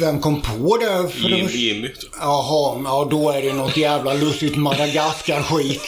Vem kom på det? För Jim? Jimmy. Jaha, ja då är det något jävla lustigt Madagaskar-skit.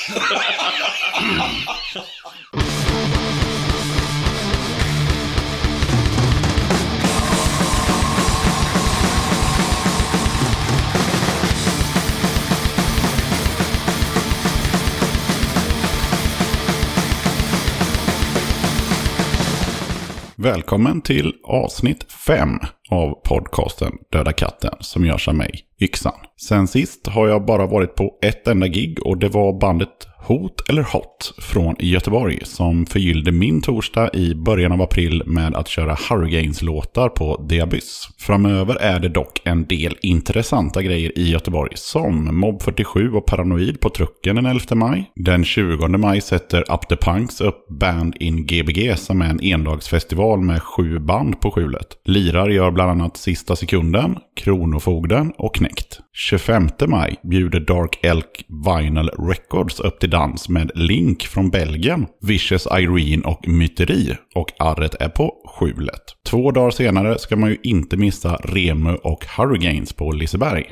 Välkommen till avsnitt 5 av podcasten Döda katten som görs av mig, Yxan. Sen sist har jag bara varit på ett enda gig och det var bandet Hot eller Hot från Göteborg som förgyllde min torsdag i början av april med att köra Hurricanes-låtar på Diabys. Framöver är det dock en del intressanta grejer i Göteborg som Mob 47 och Paranoid på Trucken den 11 maj. Den 20 maj sätter Up the Punks upp Band in Gbg som är en endagsfestival med sju band på skjulet. Lirar gör bland annat Sista Sekunden, Kronofogden och Connect. 25 maj bjuder Dark Elk Vinyl Records upp till dans med Link från Belgien, Vicious Irene och Myteri. Och arret är på skjulet. Två dagar senare ska man ju inte missa Remu och Hurricanes på Liseberg.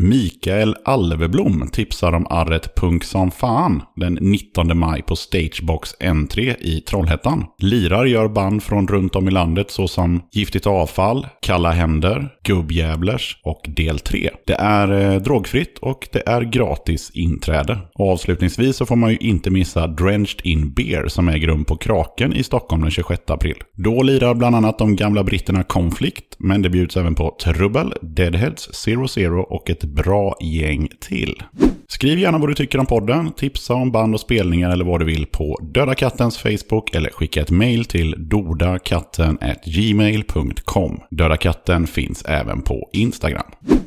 Mikael Alveblom tipsar om arret Punk som fan den 19 maj på Stagebox N3 i Trollhättan. Lirar gör band från runt om i landet såsom Giftigt avfall, Kalla händer, Gubbjävlers och Del 3. Det är eh, drogfritt och det är gratis inträde. Och avslutningsvis så får man ju inte missa Drenched in Beer som äger rum på Kraken i Stockholm den 26 april. Då lirar bland annat de gamla britterna Conflict, men det bjuds även på Trubbel, Deadheads, Zero Zero och ett bra gäng till. Skriv gärna vad du tycker om podden, tipsa om band och spelningar eller vad du vill på Döda Kattens Facebook eller skicka ett mail till dodakatten@gmail.com. Döda katten finns även på Instagram.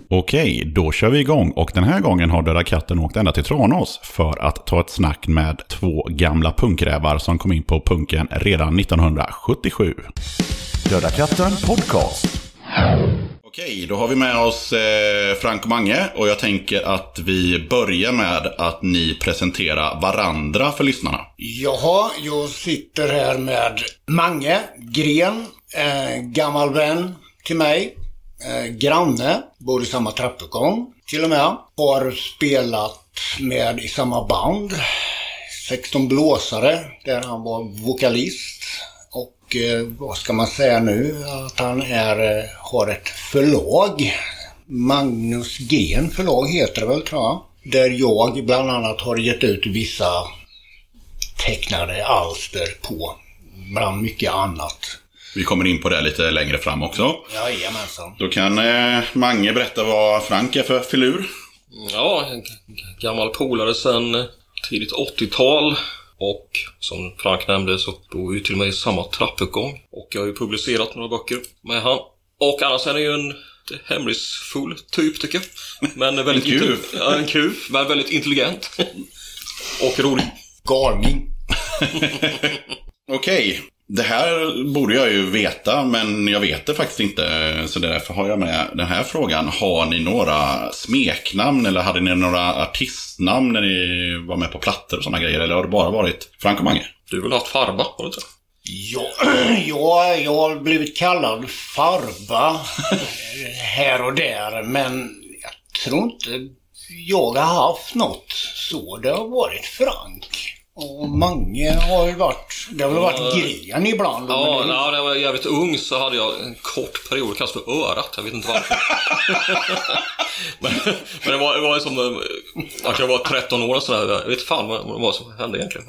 Okej, då kör vi igång och den här gången har Döda katten åkt ända till Tranås för att ta ett snack med två gamla punkrävar som kom in på punken redan 1977. Döda katten podcast. Okej, då har vi med oss eh, Frank och Mange och jag tänker att vi börjar med att ni presenterar varandra för lyssnarna. Jaha, jag sitter här med Mange Gren, eh, gammal vän till mig. Eh, granne, bor i samma trappuppgång till och med. Har spelat med i samma band. 16 blåsare, där han var vokalist. Och eh, vad ska man säga nu? Att han är, eh, har ett förlag. Magnus Gren förlag heter det väl tror jag. Där jag bland annat har gett ut vissa tecknade alster på. Bland mycket annat. Vi kommer in på det lite längre fram också. Jajamensan. Då kan eh, Mange berätta vad Frank är för filur. Ja, en gammal polare sen tidigt 80-tal. Och som Frank nämnde så bor vi till och med i samma trappuppgång. Och jag har ju publicerat några böcker med han. Och annars är han ju en hemlighetsfull typ tycker jag. Men väldigt En inte- Ja, en kuf. Men väldigt intelligent. och rolig. Galning. Okej, det här borde jag ju veta, men jag vet det faktiskt inte. Så därför har jag med den här frågan. Har ni några smeknamn eller hade ni några artistnamn när ni var med på plattor och sådana grejer? Eller har det bara varit Frank och Mange? Du har väl haft Farba? Har du inte? Ja, ja, jag har blivit kallad Farba här och där, men jag tror inte jag har haft något så. Det har varit Frank. Och Mange har ju varit, det har väl varit Gren ibland. då, Ja, men det- när jag var jävligt ung så hade jag en kort period kallats för örat. Jag vet inte varför. men, men det var, det var som... Att jag var 13 år och sådär. Jag vet fan vad, vad det var som hände egentligen.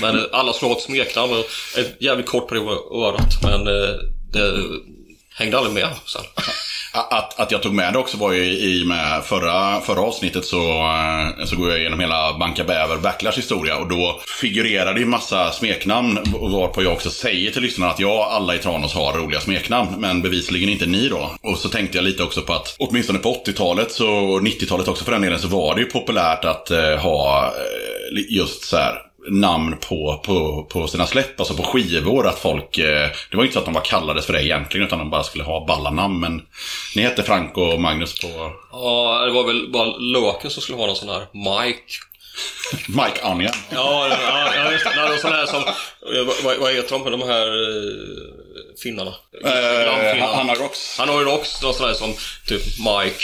Men eh, alla slår ett smeknamn. och En jävligt kort period var örat. Men eh, det hängde aldrig med sen. Att, att jag tog med det också var ju i med förra, förra avsnittet så, eh, så går jag igenom hela Banka Bäver Backlash historia och då figurerade ju massa smeknamn varpå jag också säger till lyssnarna att ja, alla i Tranås har roliga smeknamn men bevisligen inte ni då. Och så tänkte jag lite också på att åtminstone på 80-talet så, och 90-talet också för den delen så var det ju populärt att eh, ha eh, just så här namn på, på, på sina släpp, alltså på skivor. Att folk, eh, det var inte så att de var kallades för det egentligen, utan de bara skulle ha balla namn. Men ni hette Frank och Magnus på Ja, det var väl bara Löken som skulle ha någon sån här Mike. Mike Onion. Ja, ja, ja just det. Var sån här som... Vad, vad heter de? De här... eh, finnarna? Eh, Grannfinnarna. han har Rocks. Han har ju också någon sån där som typ Mike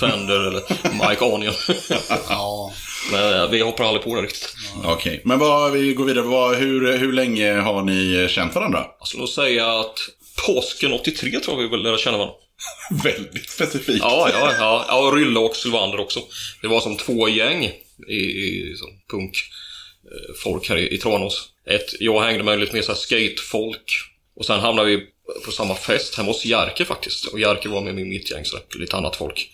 Fender eller Mike Onion. Ja. Men vi hoppar aldrig på det riktigt. Okej, men vad, vi går vidare. Vad, hur, hur länge har ni känt varandra? Jag skulle säga att påsken 83 tror jag vi väl lärde känna varandra. Väldigt specifikt. Ja, ja, ja. ja och Rylle och Sylvander också. Det var som två gäng i, i punk eh, folk här i, i Tranås. Ett, jag hängde med lite mer så här skatefolk. Och sen hamnade vi på samma fest hemma hos Jerker faktiskt. Och Jerker var med i mitt gäng, så lite annat folk.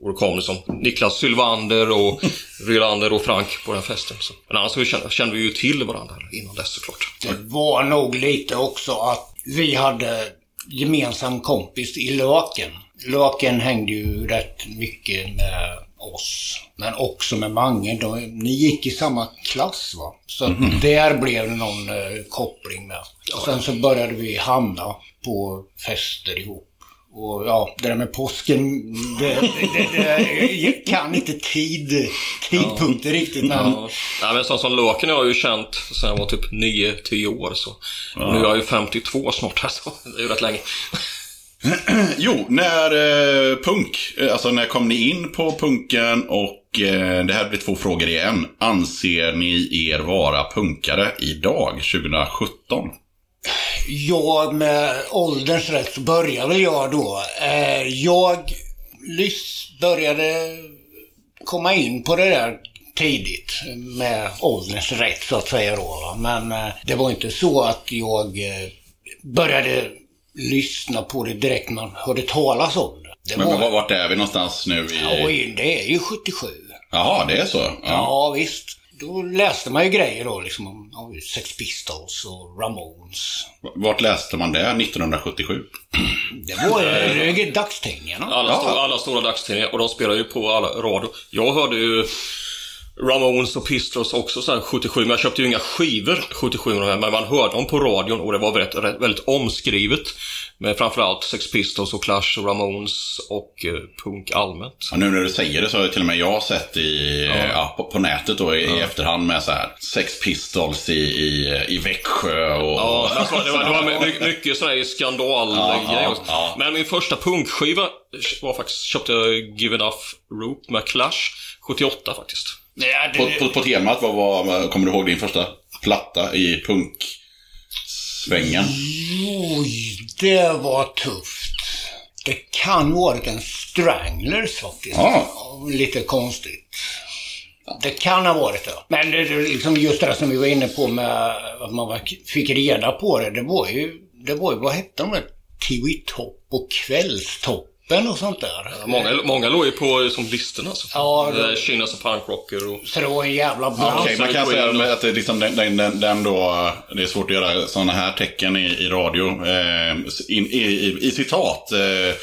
Och då kom det som Niklas Sylvander och Rylander och Frank på den festen. Så. Men annars så kände, kände vi ju till varandra innan dess såklart. Det var nog lite också att vi hade gemensam kompis i Löken. Löken hängde ju rätt mycket med oss. Men också med Mange. De, ni gick i samma klass va? Så där blev det någon eh, koppling med. Och sen så började vi hamna på fester ihop. Och ja, det där med påsken, det, det, det, jag kan inte tid, tidpunkter riktigt men... Ja. Nej, men sån som Löken har jag ju känt sen jag var typ 9-10 år. Så. Och nu är jag ju 52 snart, alltså. Det är ju rätt länge. Jo, när eh, punk, eh, alltså när kom ni in på punken och eh, det här blir två frågor i en. Anser ni er vara punkare idag, 2017? Jag med ålderns rätt så började jag då. Eh, jag började komma in på det där tidigt med ålderns rätt så att säga då. Men eh, det var inte så att jag eh, började lyssna på det direkt man hörde talas om det. det Men, var, men vart är vi någonstans nu i... Oj, det är ju 77. Jaha, det är så? Ja. Ja, visst. Då läste man ju grejer då liksom om, om Sex Pistols och Ramones. Vart läste man det 1977? Det var ju dagstidningarna. Alla, Ja. stora, alla stora dagstidningar och de spelar ju på alla radio. Jag hörde ju Ramones och Pistols också sen 77, men jag köpte ju inga skivor 77 med men man hörde dem på radion och det var väldigt, väldigt omskrivet. Med framförallt Sex Pistols och Clash och Ramones och eh, punk allmänt. Ja, nu när du säger det så har till och med jag sett i, ja. på, på nätet då i, i efterhand med så här Sex Pistols i, i, i Växjö och... Ja, alltså, det var, det var my- mycket sådär Ja, skandalgrejer ja, ja. Men min första punkskiva var faktiskt, köpte jag Give Enough Rope med Clash 78 faktiskt. Ja, På, det, på, på temat, vad var, kommer du ihåg din första platta i punksvängen? oj, det var tufft. Det kan varit en Stranglers faktiskt. Ja. Lite konstigt. Det kan ha varit det. Men det, liksom just det som vi var inne på med att man var, fick reda på det. Det var ju, det var ju vad hette de där? Tiwi-topp och Kvällstoppen och sånt där. Många, många låg ju på som listorna alltså. Ja, det- Eh, punkrocker och... Så det var en jävla bland. Okej, man kan så säga och- att det, liksom den, den, den, den då, det är svårt att göra sådana här tecken i, i radio. Eh, in, i, i, I citat. Eh,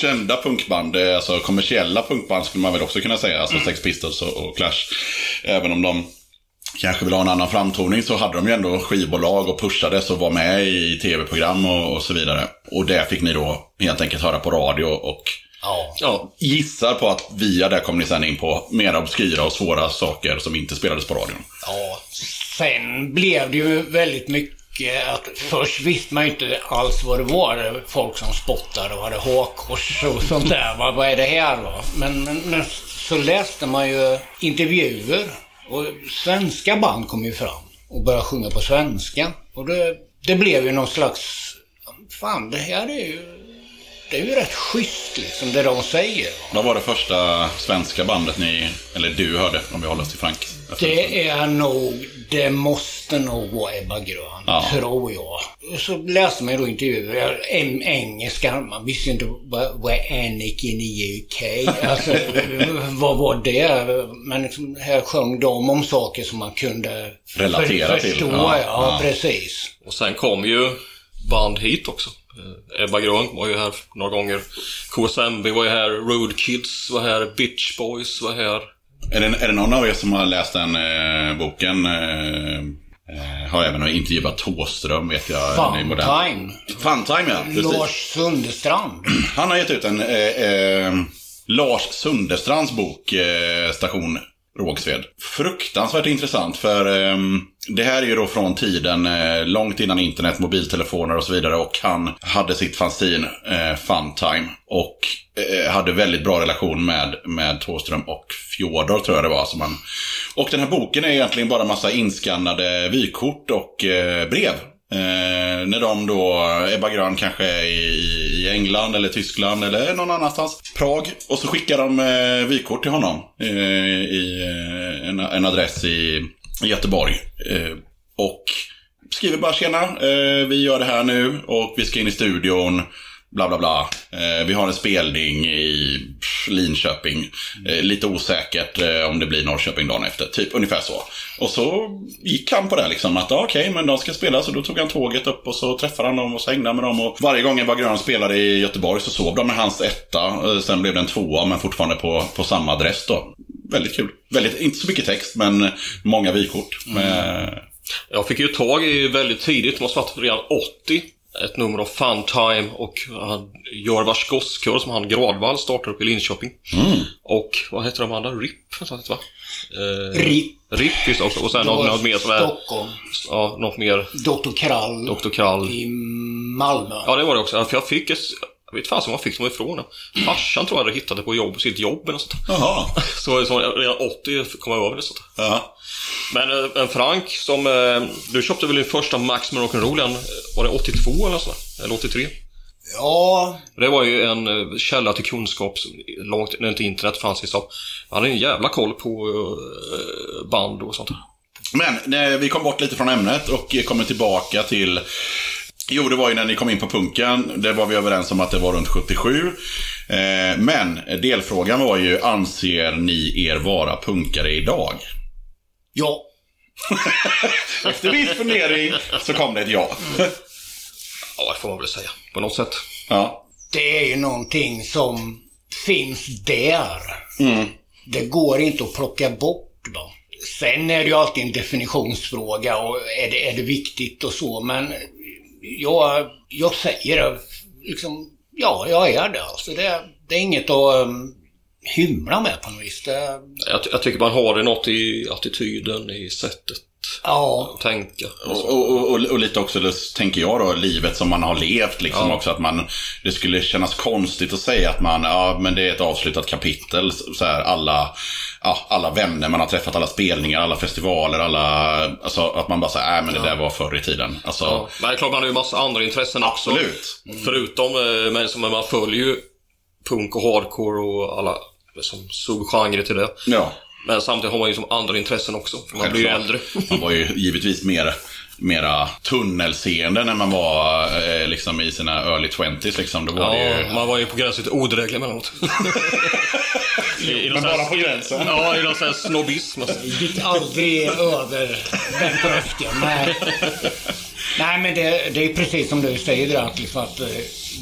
kända punkband, eh, alltså kommersiella punkband skulle man väl också kunna säga. Alltså Sex Pistols och, och Clash. Även om de kanske vill ha en annan framtoning så hade de ju ändå skivbolag och pushades och var med i tv-program och, och så vidare. Och det fick ni då helt enkelt höra på radio och Ja. Ja, gissar på att via det kom ni sen in på mer obskyra och svåra saker som inte spelades på radion. Ja, sen blev det ju väldigt mycket att först visste man ju inte alls vad det var. Folk som spottade och hade hakkors och sånt där. Vad, vad är det här va? Men, men, men så läste man ju intervjuer och svenska band kom ju fram och började sjunga på svenska. Och det, det blev ju någon slags, fan det här är ju, det är ju rätt schysst liksom det de säger. Vad var det första svenska bandet ni, eller du hörde, om vi håller oss till Frank? Det är nog, det måste nog vara Ebba Grön, Ja. tror jag. Så läste man ju då intervjuer, en, engelska, man visste ju inte vad, vad Anakin i UK? Alltså, vad var det? Men liksom, här sjöng de om saker som man kunde Relatera till. förstå. Ja, Ja, ja. precis. och sen kom ju band hit också. Eh, Ebba Grön var ju här några gånger. KSMB var ju här, Road Kids var här, Bitch Boys var här. Är det, är det någon av er som har läst den eh, boken? Eh, eh, har även intervjuat Thåström, vet jag. Funtime. Funtime, ja. Precis. Lars Sundestrand. Han har gett ut en eh, eh, Lars Sunderstrands bok, Station Rågsved. Fruktansvärt intressant för eh, det här är ju då från tiden eh, långt innan internet, mobiltelefoner och så vidare. Och han hade sitt fanzin eh, Funtime. Och eh, hade väldigt bra relation med, med Thåström och Fjodor tror jag det var. Som han... Och den här boken är egentligen bara massa inskannade vykort och eh, brev. Eh, när de då, Ebba Grön kanske är i, i England eller Tyskland eller någon annanstans. Prag. Och så skickar de eh, vykort till honom. Eh, I eh, en, en adress i Göteborg. Eh, och skriver bara tjena, eh, vi gör det här nu och vi ska in i studion. Bla bla bla. Eh, vi har en spelning i Linköping. Eh, lite osäkert eh, om det blir Norrköping dagen efter. Typ ungefär så. Och så gick han på det liksom. Att ah, okej, men de ska spela. Så då tog han tåget upp och så träffade han dem och så hängde han med dem. Och varje gång Ebba Grön spelade i Göteborg så sov de med hans etta. Eh, sen blev det en tvåa men fortfarande på, på samma adress då. Väldigt kul. Väldigt, inte så mycket text men många vykort. Med, mm. Jag fick ju tag i väldigt tidigt, det måste ha varit redan 80, ett nummer av Funtime och han, Jorvars Gosskör som han Gradvall startade upp i Linköping. mm. Och vad heter de andra? RIP? Så heter det, va? Eh, RIP. RIP just också. Och sen något, något mer som är... Stockholm. Ja, något mer. Dr. Krall Dr. Krall. i Malmö. Ja, det var det också. För jag fick ett... Jag vet fan som jag fick dem ifrån. Farsan tror jag hade hittat det på jobb, sitt jobb eller sånt. Jaha. Så, så redan 80 kom jag över det. Sånt. Ja. Men eh, en Frank som... eh, Du köpte väl din första Maximum Rock'n'Roll en, var det 82 eller så? Eller 83? Ja, Det var ju en eh, källa till kunskap som- långt när inte internet fanns i stan. Han hade en jävla koll på eh, band och sånt. Men eh, vi kom bort lite från ämnet och kommer tillbaka till Jo, det var ju när ni kom in på punken. Det var vi överens om att det var runt 77. Eh, men delfrågan var ju, anser ni er vara punkare idag? ja. Efter viss fundering så kom det ett ja. Ja, det får man väl säga. På något sätt. ja. Det är ju någonting som finns där. Mm. Det går inte att plocka bort. Va? Sen är det ju alltid en definitionsfråga och är det, är det viktigt och så, men jag, jag säger det, liksom, ja, jag är det. Alltså det, det är inget att um, hymla med på något vis. Det, Jag, jag tycker man har det något i attityden, i sättet ja, tänka. Och, och, och, och lite också, tänker jag då, livet som man har levt liksom Ja. också. Att man, det skulle kännas konstigt att säga att man, ja men det är ett avslutat kapitel. Så här, alla, ja, alla vänner man har träffat, alla spelningar, alla festivaler, alla, alltså att man bara säger, äh men det där var förr i tiden. Alltså, Ja. Men det är klart, man har ju massa andra intressen också. absolut. Förutom, eh, men som man följer ju punk och hardcore och alla som subgenrer till det. Ja. Men samtidigt har man ju som andra intressen också. För man blir ju äldre. Man var ju givetvis mer, mera tunnelseende när man var eh, liksom i sina early 20s liksom. Då var det ju... Ja, man var ju på gränsen till odräglig emellanåt. I, i någon Men bara på gränsen. Ja, i någon sån här snobbism. Alltså. gick aldrig över den tröskeln. Nej. Nej, men det, det är precis som du säger att, liksom att eh,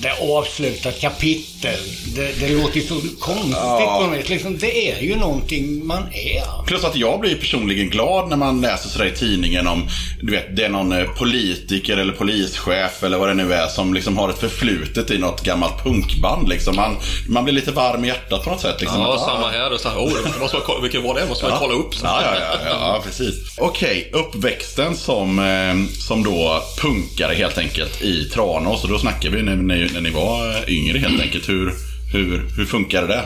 det är avslutat kapitel. Det, det låter ju så konstigt Ja. på något liksom, Det är ju någonting man är. Plus att jag blir personligen glad när man läser sådär i tidningen om, du vet, det är någon eh, politiker eller polischef eller vad det nu är som liksom har ett förflutet i något gammalt punkband liksom. Man, man blir lite varm i hjärtat på något sätt liksom. Ja, Att, ah, samma här. Och så här oh, måste man, kolla- vilken var det? Måste man kolla upp. Så. Ja, ja, ja, ja, precis. Okej, uppväxten som, eh, som då punkare helt enkelt i Tranås. Och då snackar vi när, när, när ni var yngre helt enkelt. Hur, hur, hur funkade det?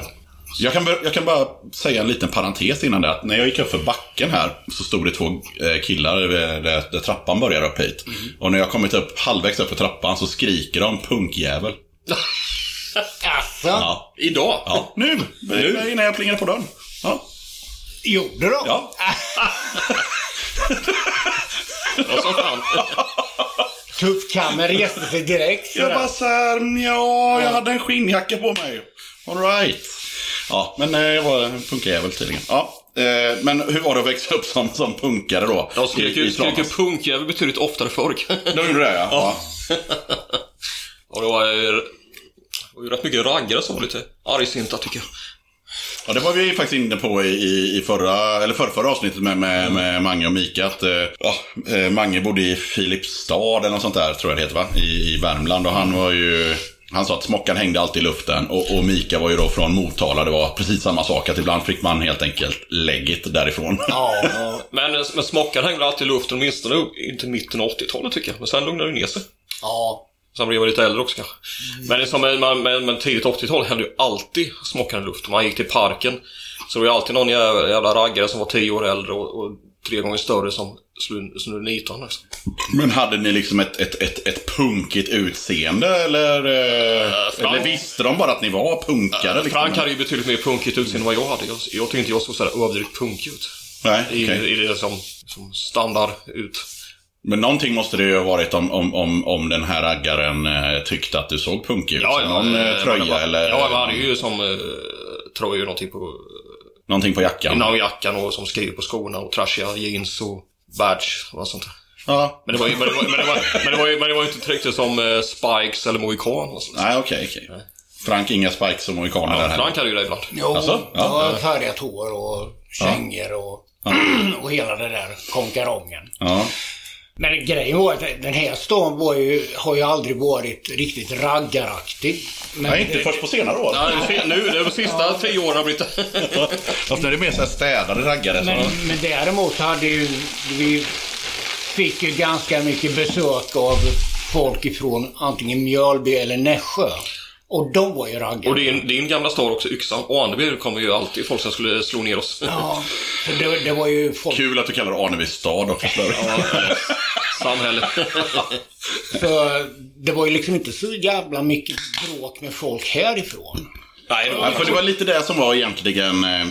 Jag kan, jag kan bara säga en liten parentes innan det. Att när jag gick upp för backen här så stod det två eh, killar där, där, trappan börjar upp hit. Och när jag kommit upp halvvägs upp för trappan så skriker de punkjävel. Alltså, Ja. Idag? Ja, nu! nu. Innan jag plingade på dörren. Ja. gjorde de? Ja. Ja, som fan. Tuffkammen reste sig direkt. Jag sådär. bara såhär, ja, jag hade en skinnjacka på mig. Alright. Ja, men eh, jag var en punkjävel tydligen. Ja, eh, men hur var det att växa upp som, som punkare då? Jag skrek ju punkjävel betydligt oftare förr. De gjorde det ja. ja. Det var ju, det var ju rätt mycket raggare som var lite argsinta tycker jag. Ja, det var vi faktiskt inne på i, i, förra, eller förra, förra avsnittet med, med, med Mange och Mika. Att, eh, ja, eh, Mange bodde i Filipstad eller något sånt där, tror jag det heter va? I, i Värmland. Och han var ju Han sa att smockan hängde alltid i luften och, och Mika var ju då från Motala. Det var precis samma sak. Att ibland fick man helt enkelt lägget därifrån. Ja, Men, men smockan hängde alltid i luften, åtminstone inte mitten av 80-talet tycker jag. Men sen lugnade det ner sig. ja. Sen blev jag lite äldre också kanske. Men, det är som, men, men, men tidigt 80-tal hände ju alltid smockan i luften. Man gick till parken. Så det var ju alltid någon jävla, jävla raggare som var 10 år äldre och, och tre gånger större som slog nitan. Liksom. Men hade ni liksom ett, ett, ett, ett punkigt utseende eller, Frank- eller visste de bara att ni var punkare? Liksom? Frank hade ju betydligt mer punkigt utseende än vad jag hade. Jag, jag tyckte inte jag såg sådär överdrivet punkig ut. Nej, I, okej. i det som, som standard ut. Men någonting måste det ju ha varit om, om, om, om den här raggaren eh, tyckte att du såg punkig ut. Så någon eh, eh, tröja det var- eller Ja, man hade ju som eh, tröjor någonting på någonting på jackan. innan jackan och som skriver på skorna och trashiga jeans och badge och sånt där. Ja. Men det var ju, men det var, men det var, men det var, ju, men det var inte riktigt som eh, Spikes eller Mohican och sånt. Nej, okej, okej. Frank, inga spikes och mohikaner där Ja. Frank hade ju det ibland. Jo, Alltså? det Ja. var färgat hår och kängor och, och hela det där konkarongen. Ja. Men grejen var att den här stan var ju, har ju aldrig varit riktigt raggaraktig. Men Nej, inte först på senare år. Det är nu, de sista tio åren har blivit... Fast nu är det mer så här städade raggare. Men, Så. men däremot hade ju vi fick ju ganska mycket besök av folk ifrån antingen Mjölby eller Nässjö. Och de var ju raggare. Och din, din gamla stad också, Yxan. Och Aneby kommer ju alltid folk som skulle slå ner oss. Ja, för det, det var ju folk... Kul att du kallar Arnevis stad också. Ja, samhälle. För det var ju liksom inte så jävla mycket bråk med folk härifrån. Nej, det var, för det var lite det som var egentligen eh,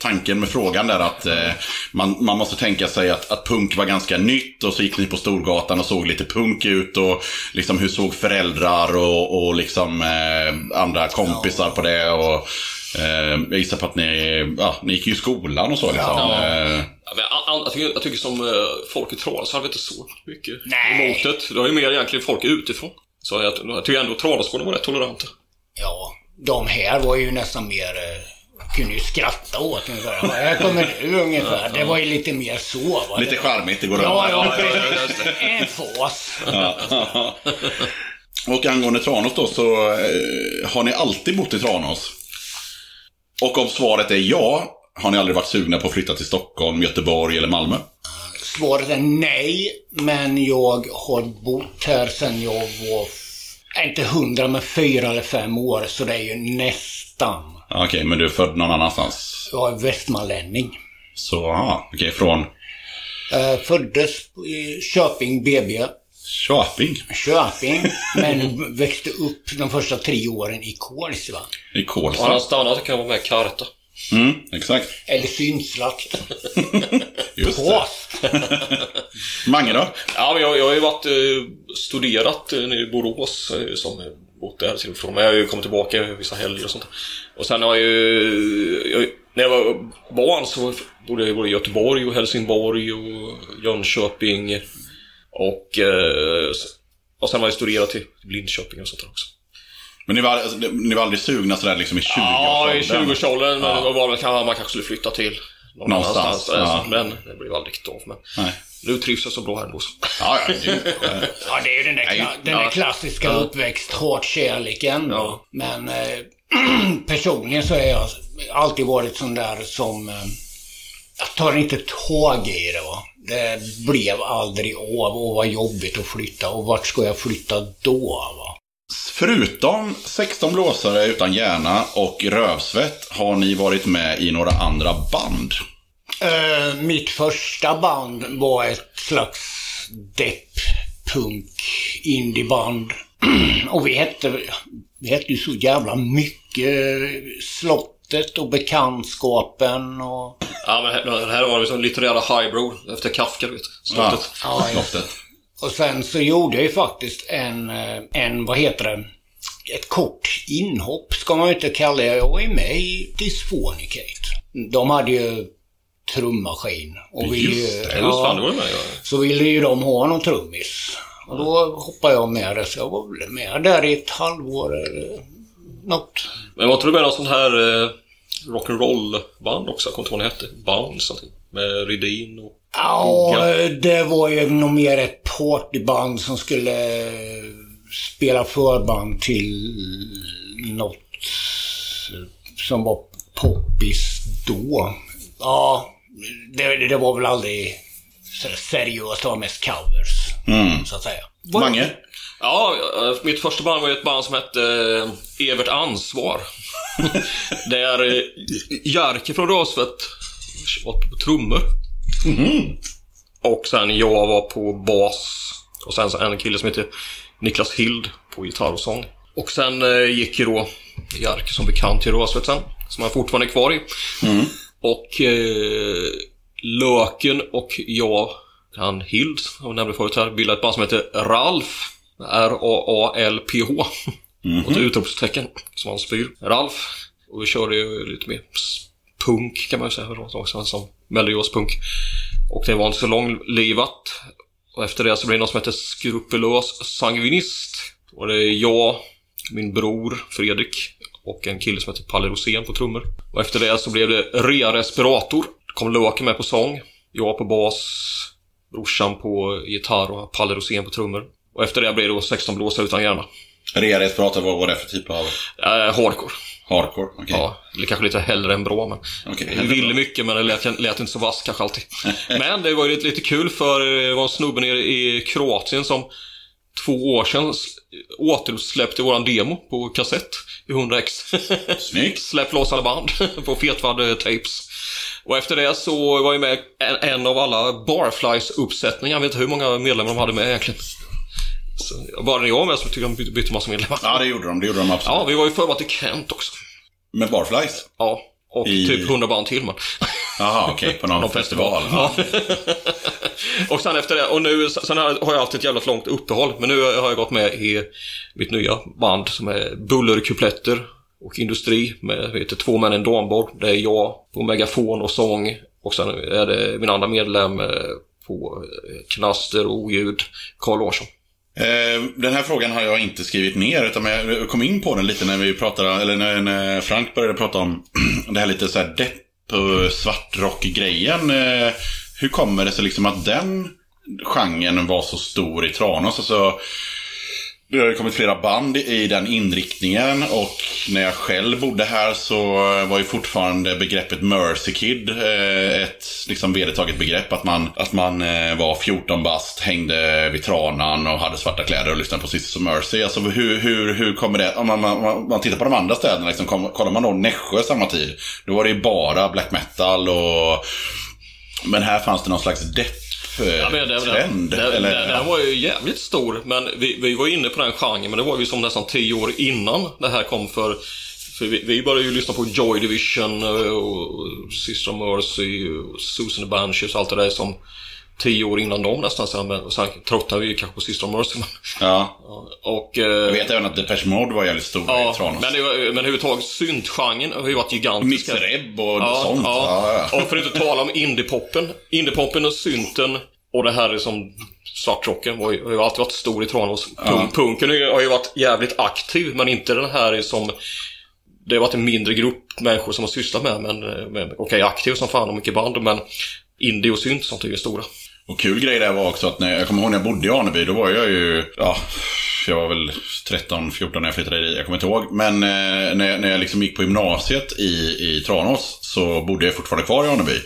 tanken med frågan där att eh, man, man måste tänka sig att, att punk var ganska nytt och så gick ni på Storgatan och såg lite punk ut och liksom hur såg föräldrar och, och liksom eh, andra kompisar på det och jag gissar på att ni, ja, ni gick ju i skolan och så liksom. Ja. Jag, tycker, jag tycker som folk i Tranås hade vi inte så mycket Nej. emot det. Det var ju mer egentligen folk utifrån. Så jag, jag tycker ändå Tranåsborna var rätt toleranta. Ja, de här var ju nästan mer... eh, Kunde ju skratta åt ungefär. Här kommer du ungefär. Det var ju lite mer så. Va? lite charmigt, det går Ja, ja, precis. En fas. Och angående Tranås då så eh, har ni alltid bott i Tranås? Och om svaret är ja, har ni aldrig varit sugna på att flytta till Stockholm, Göteborg eller Malmö? Svaret är nej, men jag har bott här sedan jag var, inte hundra, men fyra eller fem år, så det är ju nästan. Ja, Okej, men du är född någon annanstans? Jag är västmanlänning. Så, aha, okej, från Eh, föddes i Köping BB, Köping Köping, men växte upp de första tre åren i Kolsva. i Och han Kolsva. stannade kan vara med i Karta. Mm, exakt. Eller synslakt. Just. Mange då? Ja, men jag, jag har ju varit eh, studerat eh, i Borås, eh, som bott där till och från. Men jag har ju kommit tillbaka vissa helger och sånt. Och sen har jag ju... Jag, när jag var barn så bodde jag både i Göteborg och Helsingborg och Jönköping. Och, och sen har jag studerat i Linköping och sånt där också. Men ni var, alltså, ni var aldrig sugna sådär liksom i 20-årsåldern? Ja, i 20-årsåldern. Men Ja. var väl kanske man kanske skulle flytta till någon Någonstans, annanstans. ja. Men det blev aldrig riktigt av. Men Nej. nu trivs jag så bra här så. Ja, ja, det, Ja, det är ju den där, kla- den där ja. klassiska uppväxt, hatkärleken. Ja. Men eh, personligen så har jag alltid varit sån där som... Eh, jag tar inte tag i det. Va? Det blev aldrig av och vad jobbigt att flytta. Och vart ska jag flytta då? Va? Förutom 16 blåsare utan hjärna och rövsvett har ni varit med i några andra band. Eh, mitt första band var ett slags depp, punk, indieband. och vi hette, vi hette ju så jävla mycket. Slottet och Bekantskapen och... Ja, men här, det här var liksom litterära highbrow efter Kafka, du vet. Slottet. Ja, ja. Slottet. Och sen så gjorde jag ju faktiskt en, eh, en vad heter det, ett kort inhopp ska man ju inte kalla det. Jag var ju med i Dysphonicate. De hade ju trummaskin. Och ville ju, Just det, Ja, fan, det var med ja. så ville ju de ha någon trummis. Och då hoppade jag med det. Så jag var väl med där i ett halvår eller något. Men var inte du med något sånt här eh, rock'n'roll-band också? Jag kommer inte ihåg vad det hette. Bounce någonting. Med Rydin och... Ja, det var ju nog mer ett partyband som skulle spela förband till något som var poppis då. Ja, det, det var väl aldrig seriöst. Det var mest covers, Mm. så att säga. Mange? Ja, eh, mitt första band var ju ett band som hette eh, Evert Ansvar. Där eh, Jerker från var på trummor. Och sen jag var på bas. Och sen så en kille som heter Niklas Hild på gitarr och sång. Och sen eh, gick ju då Jerker som bekant till Rasvet sen. Som han fortfarande är kvar i. Och eh, Löken och jag, han Hild, som jag nämnde förut här, bildade ett band som heter Ralf. R-A-A-L-P-H. Och ett utropstecken som han spyr. Ralf. Och vi körde ju lite mer punk kan man ju säga också, som Melodiospunk. Och det var inte så långlivat. Och efter det så blev det någon som hette Skrupulös Sangvinist. Och det är jag, min bror Fredrik och en kille som heter Palle Rosén på trummor. Och efter det så blev det Rea Respirator. Det kom Löken med på sång. Jag på bas. Brorsan på gitarr och Palle Rosén på trummor. Och efter det blev det då 16 blåsare utan hjärna. Rea respirator, vad var det för typ av Eh, hardcore. hardcore? Okej. Ja, eller kanske lite hellre än bra men... Okej, Jag ville mycket men det lät, lät inte så vass kanske alltid. Men det var ju lite, lite kul för det var en snubbe nere i Kroatien som två år sedan återsläppte våran demo på kassett i 100x. Snyggt. Släpp loss alla band på Fetvad eh, Tapes. Och efter det så var jag med en, en av alla Barflies-uppsättningar. Jag vet inte hur många medlemmar de hade med egentligen. Bara när jag var med så tyckte de bytte, massa medlemmar. Ja, det gjorde de. Det gjorde de absolut. Ja, vi var ju förband till Kent också. Med Barflies? Ja, och I- typ 100 band till men. Jaha, okej. På någon, Någon festival. Ja. och sen efter det, och nu, sen har jag haft ett jävla långt uppehåll. Men nu har jag gått med i mitt nya band som är Bullerkupletter och Industri med, du, två män en damborg. Det är jag på megafon och sång. Och sen är det min andra medlem eh, på eh, knaster och oljud, Carl Larsson. Eh, den här frågan har jag inte skrivit ner, utan jag kom in på den lite när vi pratade, eller när, Frank började prata om det här lite så här depp och svartrock-grejen. Eh, hur kommer det sig liksom att den genren var så stor i Tranås? Alltså, det har ju kommit flera band i den inriktningen och när jag själv bodde här så var ju fortfarande begreppet Mercy Kid eh, ett liksom vedertaget begrepp. Att man, att man eh, var 14 bast, hängde vid tranan och hade svarta kläder och lyssnade på Sisters of Mercy. Alltså hur, hur, hur kommer det, om man, man, man, tittar på de andra städerna, liksom, kollar man då Nässjö samma tid, då var det ju bara black metal och men här fanns det någon slags death Ja, men den, trend. den, den, eller, den, den var ju jävligt stor, men vi, vi var inne på den genren, men det var ju som nästan tio år innan det här kom för för vi, vi började ju lyssna på Joy Division eh, och Sister Mercy och Susan Banshees och allt det där som tio år innan dem nästan. Sen, men, sen tröttnade vi ju kanske på Sister of Mercy. Men, ja. ja, och, eh, Jag vet även att Depeche Mode var jävligt stora ja, i Tranås. men, men överhuvudtaget syntgenren har ju varit gigantisk. Mr. Ebb och Ja, sånt. ja. Ja, ja. Och för att inte tala om indiepoppen. Indiepoppen och synten och det här är som svartrocken var ju, har ju alltid varit stor i Tranås. Punk, Punken har ju- varit jävligt aktiv, men inte den här är som... Det har varit en mindre grupp människor som har sysslat med, men med, okej, aktiv som fan och mycket band, men indie och synt sånt är ju stora. Och kul grej där var också att när jag kommer ihåg när jag bodde i Aneby, då var jag ju, ja, jag var väl 13, 14 när jag flyttade dit, jag kommer inte ihåg. Men eh, när, jag- när jag liksom gick på gymnasiet i, i Tranås så bodde jag fortfarande kvar i Aneby.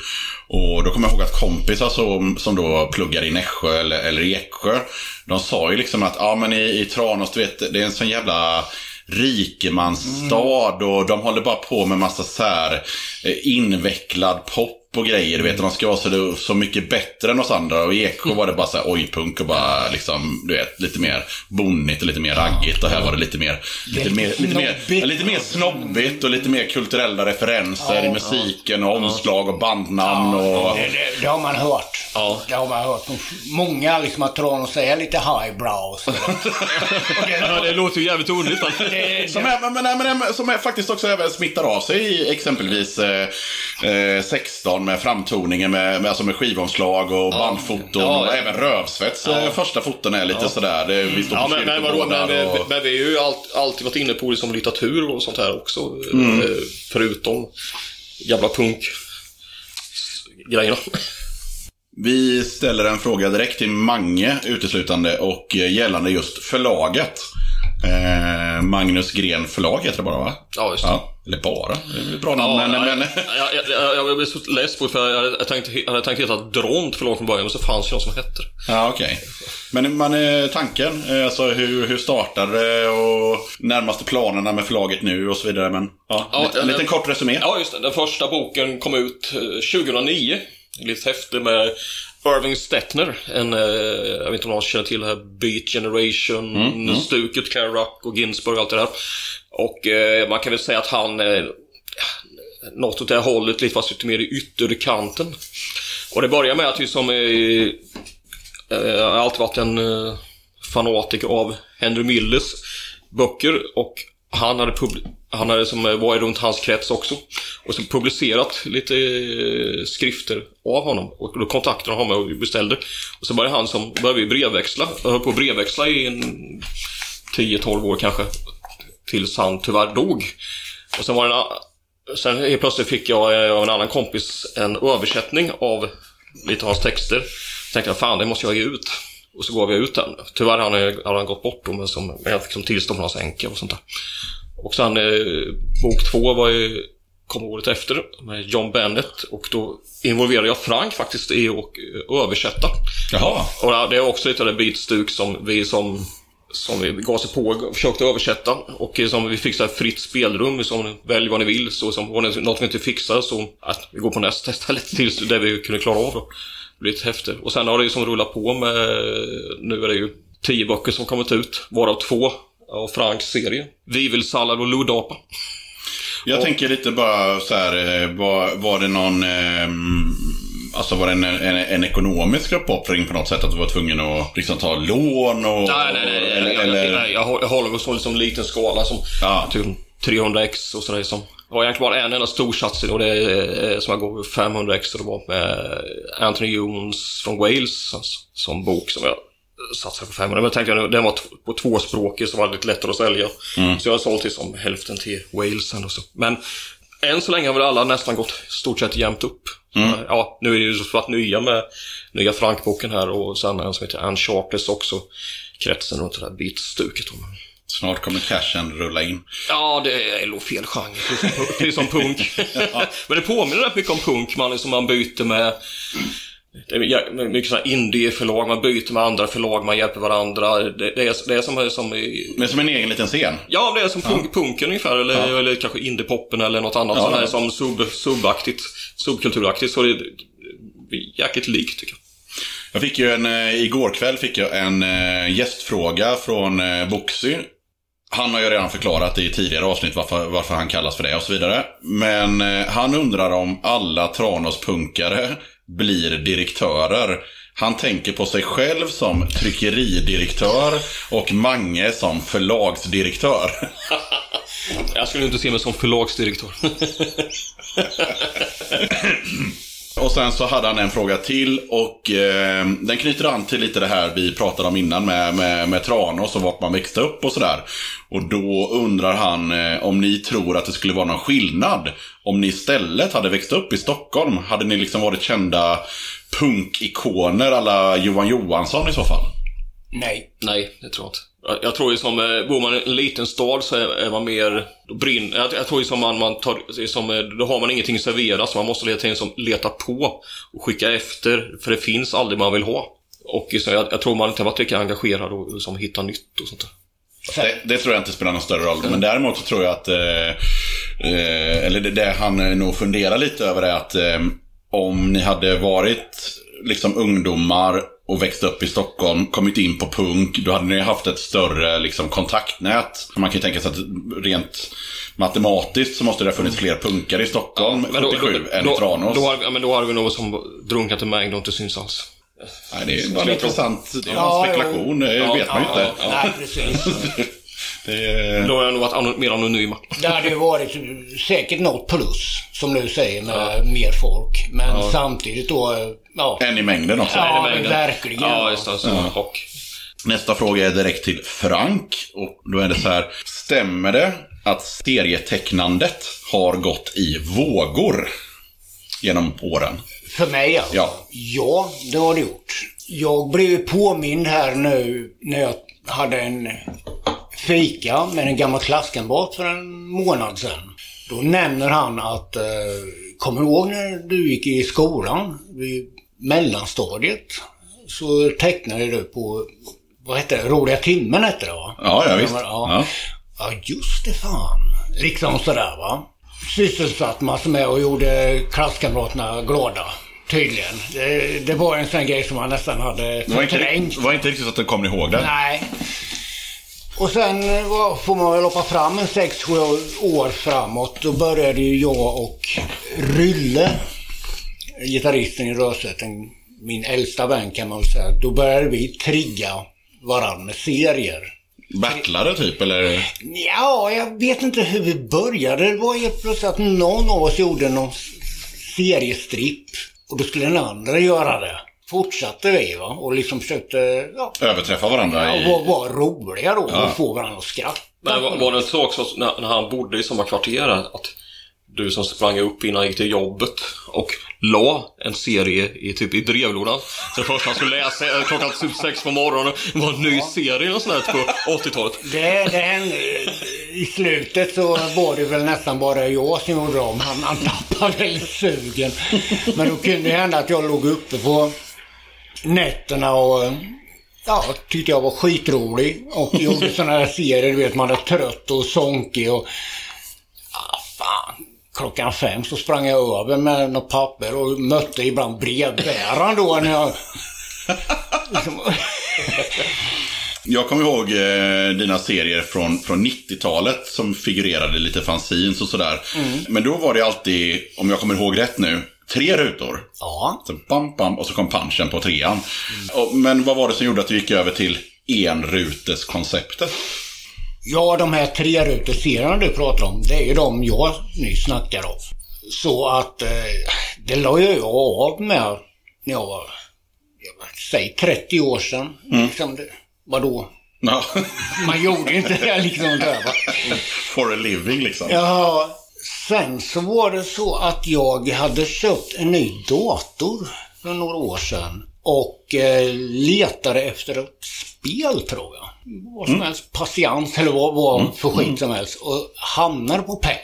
Och då kommer jag ihåg att kompisar som, som då pluggar i Nässjö eller, eller Eksjö, de sa ju liksom att, ja men i, i Tranås, du vet, det är en sån jävla rikemansstad och de håller bara på med massa så här eh, invecklad pop och grejer. Du vet, de ska vara så, så mycket bättre än oss andra. Och i Eksjö var det bara så här ojpunk och bara liksom, du vet, lite mer bonnigt och lite mer raggigt. Och här var det lite mer, lite mer, lite mer, lite mer snobbigt och lite mer kulturella referenser i musiken och omslag och bandnamn och... Det, det, det har man hört. Ja. Det har man hört. Många liksom att Tranås är lite highbrow. Ja, det låter ju jävligt men- det, Som, är, men, men, men, som är faktiskt också även smittar av sig i exempelvis eh, eh, 16 med framtoningen med, med, alltså med skivomslag och bandfoton. Ja. och även Rövsvets eh, första foton är lite sådär. Det, vi står Ja, på men, men vadå, men, och... men vi har ju allt, alltid varit inne på liksom litteratur och sånt här också. Mm. eh, Förutom jävla punk grejerna. Vi ställer en fråga direkt till Mange uteslutande och eh, gällande just förlaget. Eh, Magnus Gren förlag heter det bara va? Ja, just det. Ja, eller bara. Bra namn. Ja, men, jag, men, jag, jag, jag, jag blev så less på det, för jag hade, jag tänkte, jag hade tänkt heta Dront förlag från början, men så fanns det någon som hette det. Ja, okej. Men man, eh, tanken, eh, alltså hur, hur startade och närmaste planerna med förlaget nu och så vidare. Men ja, Ja, lite, en liten kort resumé. Ja, just det. Den första boken kom ut eh, 2009. Ett litet häfte med Irving Stettner. En, eh, jag vet inte om någon känner till det här Beat Generation, stuket, Kerouac och Ginsberg och allt det där. Och eh, man kan väl säga att han eh, något åt det här hållet, lite fast lite mer i ytterkanten. Och det börjar med att vi som eh, eh, alltid varit en eh, fanatiker av Henry Milles böcker och han hade, pub- han hade som eh, varit var runt hans krets också. Och så publicerat lite eh, skrifter av honom. Och då kontaktade han mig och beställde. Och så började han som, började vi brevväxla. Jag höll på att brevväxla i en 10-12 år kanske. Tills han tyvärr dog. Och sen var det en, Sen helt plötsligt fick jag eh, av en annan kompis en översättning av lite av hans texter. Så tänkte jag, fan det måste jag ge ut. Och så gav jag ut den. Tyvärr hade han, hade han gått bort då, men som, jag fick tillstånd från hans änka och sånt där. Och sen eh, bok två var ju, kom året efter med John Bennett och då involverade jag Frank faktiskt i att eh, översätta. Jaha. Och det är också lite av det beatstuk som vi som som vi gav sig på och försökte översätta. Och eh, som vi fick så här fritt spelrum, som välj vad ni vill. Så som var det något vi inte fixar så att vi går på nästa istället tills det vi kunde klara av. Det blir ett häfte. Och sen har det ju som rullat på med, nu är det ju tio böcker som kommit ut, varav två av Franks serie. Vivelsallad och luddapa. Jag tänker lite bara så här, eh, var, var det någon... ehm, Alltså var det en, en, en ekonomisk uppoffring på något sätt? Att du var tvungen att liksom ta lån och... Nej, nej, nej. Eller, jag, eller, jag, jag, jag, håller- jag på så liksom liten skala som Ja. typ 300x och sådär. Som, det var egentligen bara en enda stor satsning och det är, eh, som jag går 500x och det var med Anthony Jones från Wales alltså, som bok som jag satsade på 500. Men jag tänkte att den var på tvåspråkig så var det lite lättare att sälja. Så jag har sålt till som hälften till Wales och så. Men än så länge har väl alla nästan gått stort sett jämnt upp. Ja, nu är det ju så att nya med nya Frank-boken här och sen en som heter Ann Charters också. Kretsen runt det där beatstuket. då. Snart kommer cashen rulla in. Ja, det är nog fel genre. Precis som, punk. Men det påminner rätt mycket om punk. Man, liksom, man byter med det är mycket sådana indie-förlag, man byter med andra förlag, man hjälper varandra. Det, det, är, det är som, som i, Men som en egen liten scen. Ja, det är som punk, punken ungefär, eller, eller kanske indie-poppen eller något annat Ja, sånt här ja. som sub, subaktigt, subkulturaktigt. Så det, det blir jäkligt likt tycker jag. Jag fick ju en, eh, igår kväll fick jag en eh, gästfråga från eh, Boxy. Han har ju redan förklarat i tidigare avsnitt varför, varför han kallas för det och så vidare. Men han undrar om alla Tranås-punkare blir direktörer. Han tänker på sig själv som tryckeridirektör och Mange som förlagsdirektör. Jag skulle inte se mig som förlagsdirektör. Och sen så hade han en fråga till och eh, den knyter an till lite det här vi pratade om innan med, med, med Tranås och vart man växte upp och sådär. Och då undrar han eh, om ni tror att det skulle vara någon skillnad om ni istället hade växt upp i Stockholm. Hade ni liksom varit kända punkikoner alla Johan Johansson i så fall? Nej. Nej, det tror jag inte. Jag, jag tror ju som, eh, bor man i en liten stad så är, är man mer, då brinner, jag, jag tror ju som man, man tar, som, eh, då har man ingenting serverat så man måste leta in som leta på och skicka efter, för det finns aldrig man vill ha. Och så jag, jag tror man inte har varit lika engagerad och, och som hittar nytt och sånt där. Det, det tror jag inte spelar någon större roll. Men däremot så tror jag att, eh, eh, eller det, det han eh, nog funderar lite över är att eh, om ni hade varit liksom ungdomar och växt upp i Stockholm, kommit in på punk, då hade ni haft ett större liksom, kontaktnät. Man kan ju tänka sig att rent matematiskt så måste det ha funnits fler punkare i Stockholm 77 än i Tranås. Då, har, ja, men då har vi något som drunknat i mängd och inte syns alls. Nej, det är bara en intressant det är Ja, en spekulation, det Ja, vet man ju ja, inte. Nej, precis. Det är... Då har jag nog varit mer anonyma. Det hade ju varit säkert något plus, som du säger, med mer folk. Men samtidigt då, ja. En i mängden också. Ja, mängden? verkligen. Ja, just det. Och, Nästa fråga är direkt till Frank. Och då är det så här. Stämmer det att serietecknandet har gått i vågor? genom åren? För mig alltså? Ja. Ja, det har det gjort. Jag blev påmind här nu när jag hade en fika med en gammal klasskamrat för en månad sedan. Då nämner han att, eh, kommer du ihåg när du gick i skolan, vid mellanstadiet, så tecknade du på, vad hette det, Roliga timmen hette det va? Ja, ja visst. Ja. Ja. Ja, just det fan. Liksom sådär va. Sysselsatt massor med och gjorde klasskamraterna glada. Tydligen. Det, det var en sån grej som man nästan hade Det var inte, förträngt. det var inte riktigt så att du kommer ihåg det? Nej. Och sen vad, får man väl hoppa fram en 6-7 år framåt. Då började ju jag och Rylle, gitarristen i Rösäten, min äldsta vän kan man väl säga. Då började vi trigga varandra med serier. Battlare typ, eller? Ja, jag vet inte hur vi började. Det var helt plötsligt att någon av oss gjorde någon seriestripp. Och då skulle den andra göra det. Fortsatte vi va. Och liksom försökte ja, Överträffa varandra i... vara var roliga då. Ja. Och få varandra att skratta. Men var, var det inte så också när, när han bodde i samma kvarter att du som sprang upp innan han gick till jobbet och la en serie i, typ, i brevlådan. Så det första han skulle läsa klockan typ sex på morgonen var en ny serie och sånt på 80-talet. Det, det hände, I slutet så var det väl nästan bara jag som gjorde dem. Han, han tappade sugen. Men då kunde det hända att jag låg uppe på nätterna och ja, tyckte jag var skitrolig. Och gjorde sådana här serier, du vet man är trött och sonkig och ja. Klockan fem så sprang jag över med något papper och mötte ibland brevbäraren då när jag... Jag kommer ihåg eh, dina serier från, från 90-talet som figurerade lite fanzines och sådär. Men då var det alltid, om jag kommer ihåg rätt nu, tre rutor. ja. Så bam, bam, och så kom punchen på trean. Och, men vad var det som gjorde att du gick över till enruteskonceptet? Ja, de här tre rutorserierna du pratar om, det är ju de jag nyss snackade om. Så att eh, det la jag av med när jag var, säg 30 år sedan. Liksom det, vadå? Ja. Man gjorde inte det liksom där va. For a living liksom. Ja, sen så var det så att jag hade köpt en ny dator för några år sedan. Och eh, letade efter ett spel tror jag. Vad som helst, patiens eller vad, vad för skit som helst. Och hamnade på Paint.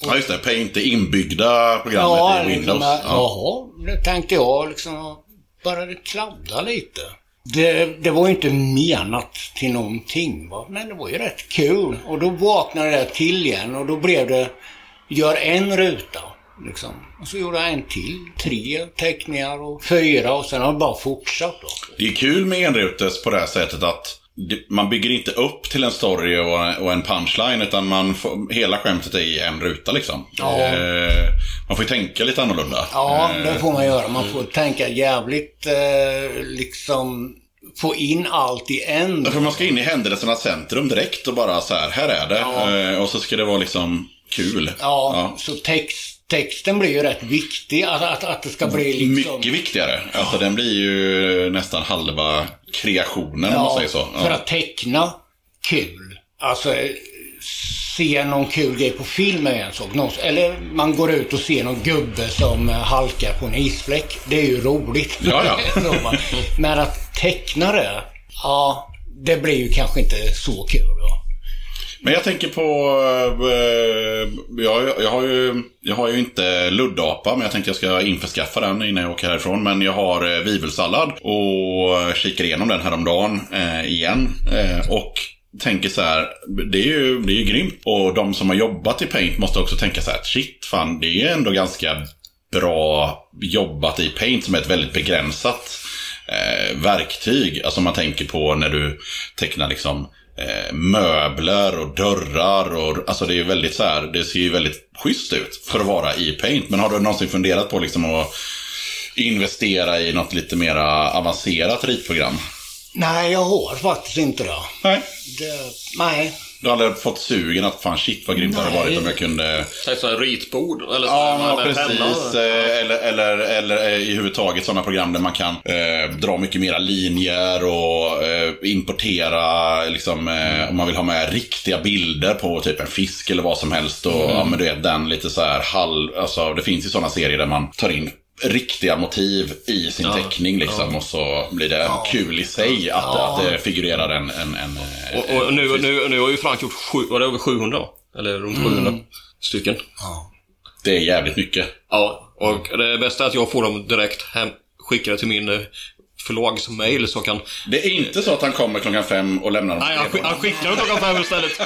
Ja, just det. Paint, det inbyggda programmet Ja, i Windows. liksom, Ja. jaha, det tänkte jag liksom. Började kladda lite. Det, det var ju inte menat till någonting va? men det var ju rätt kul. Och då vaknade det till igen och då blev det, gör en ruta. Liksom. Och så gjorde jag en till, tre teckningar och fyra och sen har det bara fortsatt då. Det är kul med enrutes på det här sättet att man bygger inte upp till en story och, en punchline utan man får, hela skämtet är i en ruta liksom. Ja. Eh, man får ju tänka lite annorlunda. Ja, Eh, det får man göra. Man får tänka jävligt eh, liksom få in allt i en. För man ska in i händelsernas centrum direkt och bara så här, här är det. Ja. Eh, och så ska det vara liksom kul. Ja, så text, texten blir ju rätt viktig. Att, att, att det ska bli liksom... Mycket viktigare. Alltså den blir ju nästan halva kreationen om man säger så. För Ja. att teckna kul. Alltså, se någon kul grej på film är en sak. Eller man går ut och ser någon gubbe som eh, halkar på en isfläck. Det är ju roligt. Ja, ja. Men att teckna det, ja, det blir ju kanske inte så kul då. Men jag tänker på... Eh, jag, jag, har ju, jag har ju inte luddapa, men jag tänkte jag ska införskaffa den innan jag åker härifrån. Men jag har eh, vivelsallad och kikar igenom den häromdagen eh, igen. Eh, och tänker så här, det är, ju, det är ju grymt. Och de som har jobbat i Paint måste också tänka så här, shit fan, det är ändå ganska bra jobbat i Paint som är ett väldigt begränsat eh, verktyg. Alltså man tänker på när du tecknar liksom eh, möbler och dörrar och alltså det är ju väldigt så här, det ser ju väldigt schysst ut för att vara i Paint. Men har du någonsin funderat på liksom att investera i något lite mer avancerat ritprogram? Nej, jag har faktiskt inte det. Nej. det nej. Du har aldrig fått sugen att fan shit vad grymt det hade varit om jag kunde... Tänk sådana här ritbord. Eller Ja, sådana men precis. Eh, Eller, eller, eller eh, i huvud taget sådana program där man kan eh, dra mycket mera linjer och eh, importera, liksom, eh, om man vill ha med riktiga bilder på typ en fisk eller vad som helst. Och, ja, men du vet, den lite så här halv... Alltså, det finns ju sådana serier där man tar in riktiga motiv i sin teckning liksom. Och så blir det kul i sig att, att det figurerar en... en, en eh, Och, och nu, nu, nu har ju Frank gjort sju, var det över 700 va? Eller runt 700 stycken. det är jävligt mycket. Ja, och det bästa är att jag får dem direkt hem, skickade till min eh, förlagsmail så kan... Det är inte så att han kommer klockan fem och lämnar dem Nej, han, skick- han skickar dem klockan fem istället.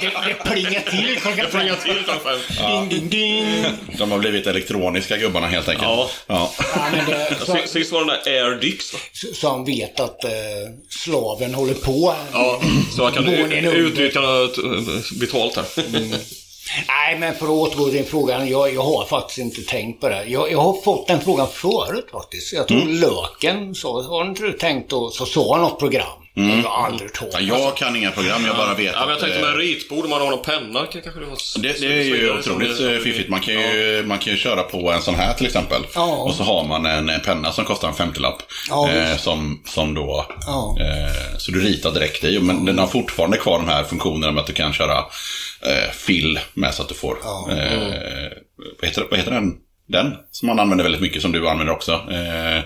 Det, det plingar till klockan Jag plingar till klockan fem. Ding, ding, ding. De har blivit elektroniska gubbarna helt enkelt. Ja. ja. Ja, men det, så, Sist- var den där Air Dix så han vet att eh, slaven håller på. Ja, så han kan utnyttja eh, betalt här. Nej, men för att återgå till din fråga. Jag, jag har faktiskt inte tänkt på det. Jag, jag har fått den frågan förut faktiskt. Jag tror Löken sa, har inte du tänkt och så sa han något program. Jag har aldrig hört Ja, Jag kan inga program, jag bara vet Ja, men jag tänkte eh, med ritbord, om man har någon penna kan kanske det vara... det, det är ju otroligt eh, fiffigt. Man kan ju, man kan ju köra på en sån här till exempel. Ja. Och så har man en penna som kostar en 50-lapp. Ja, eh, som, som då... Ja. Eh, så du ritar direkt i. Men den har fortfarande kvar de här funktionerna med att du kan köra eh, fill med så att du får... Eh, vad, heter, vad heter den? Den som man använder väldigt mycket, som du använder också. Eh,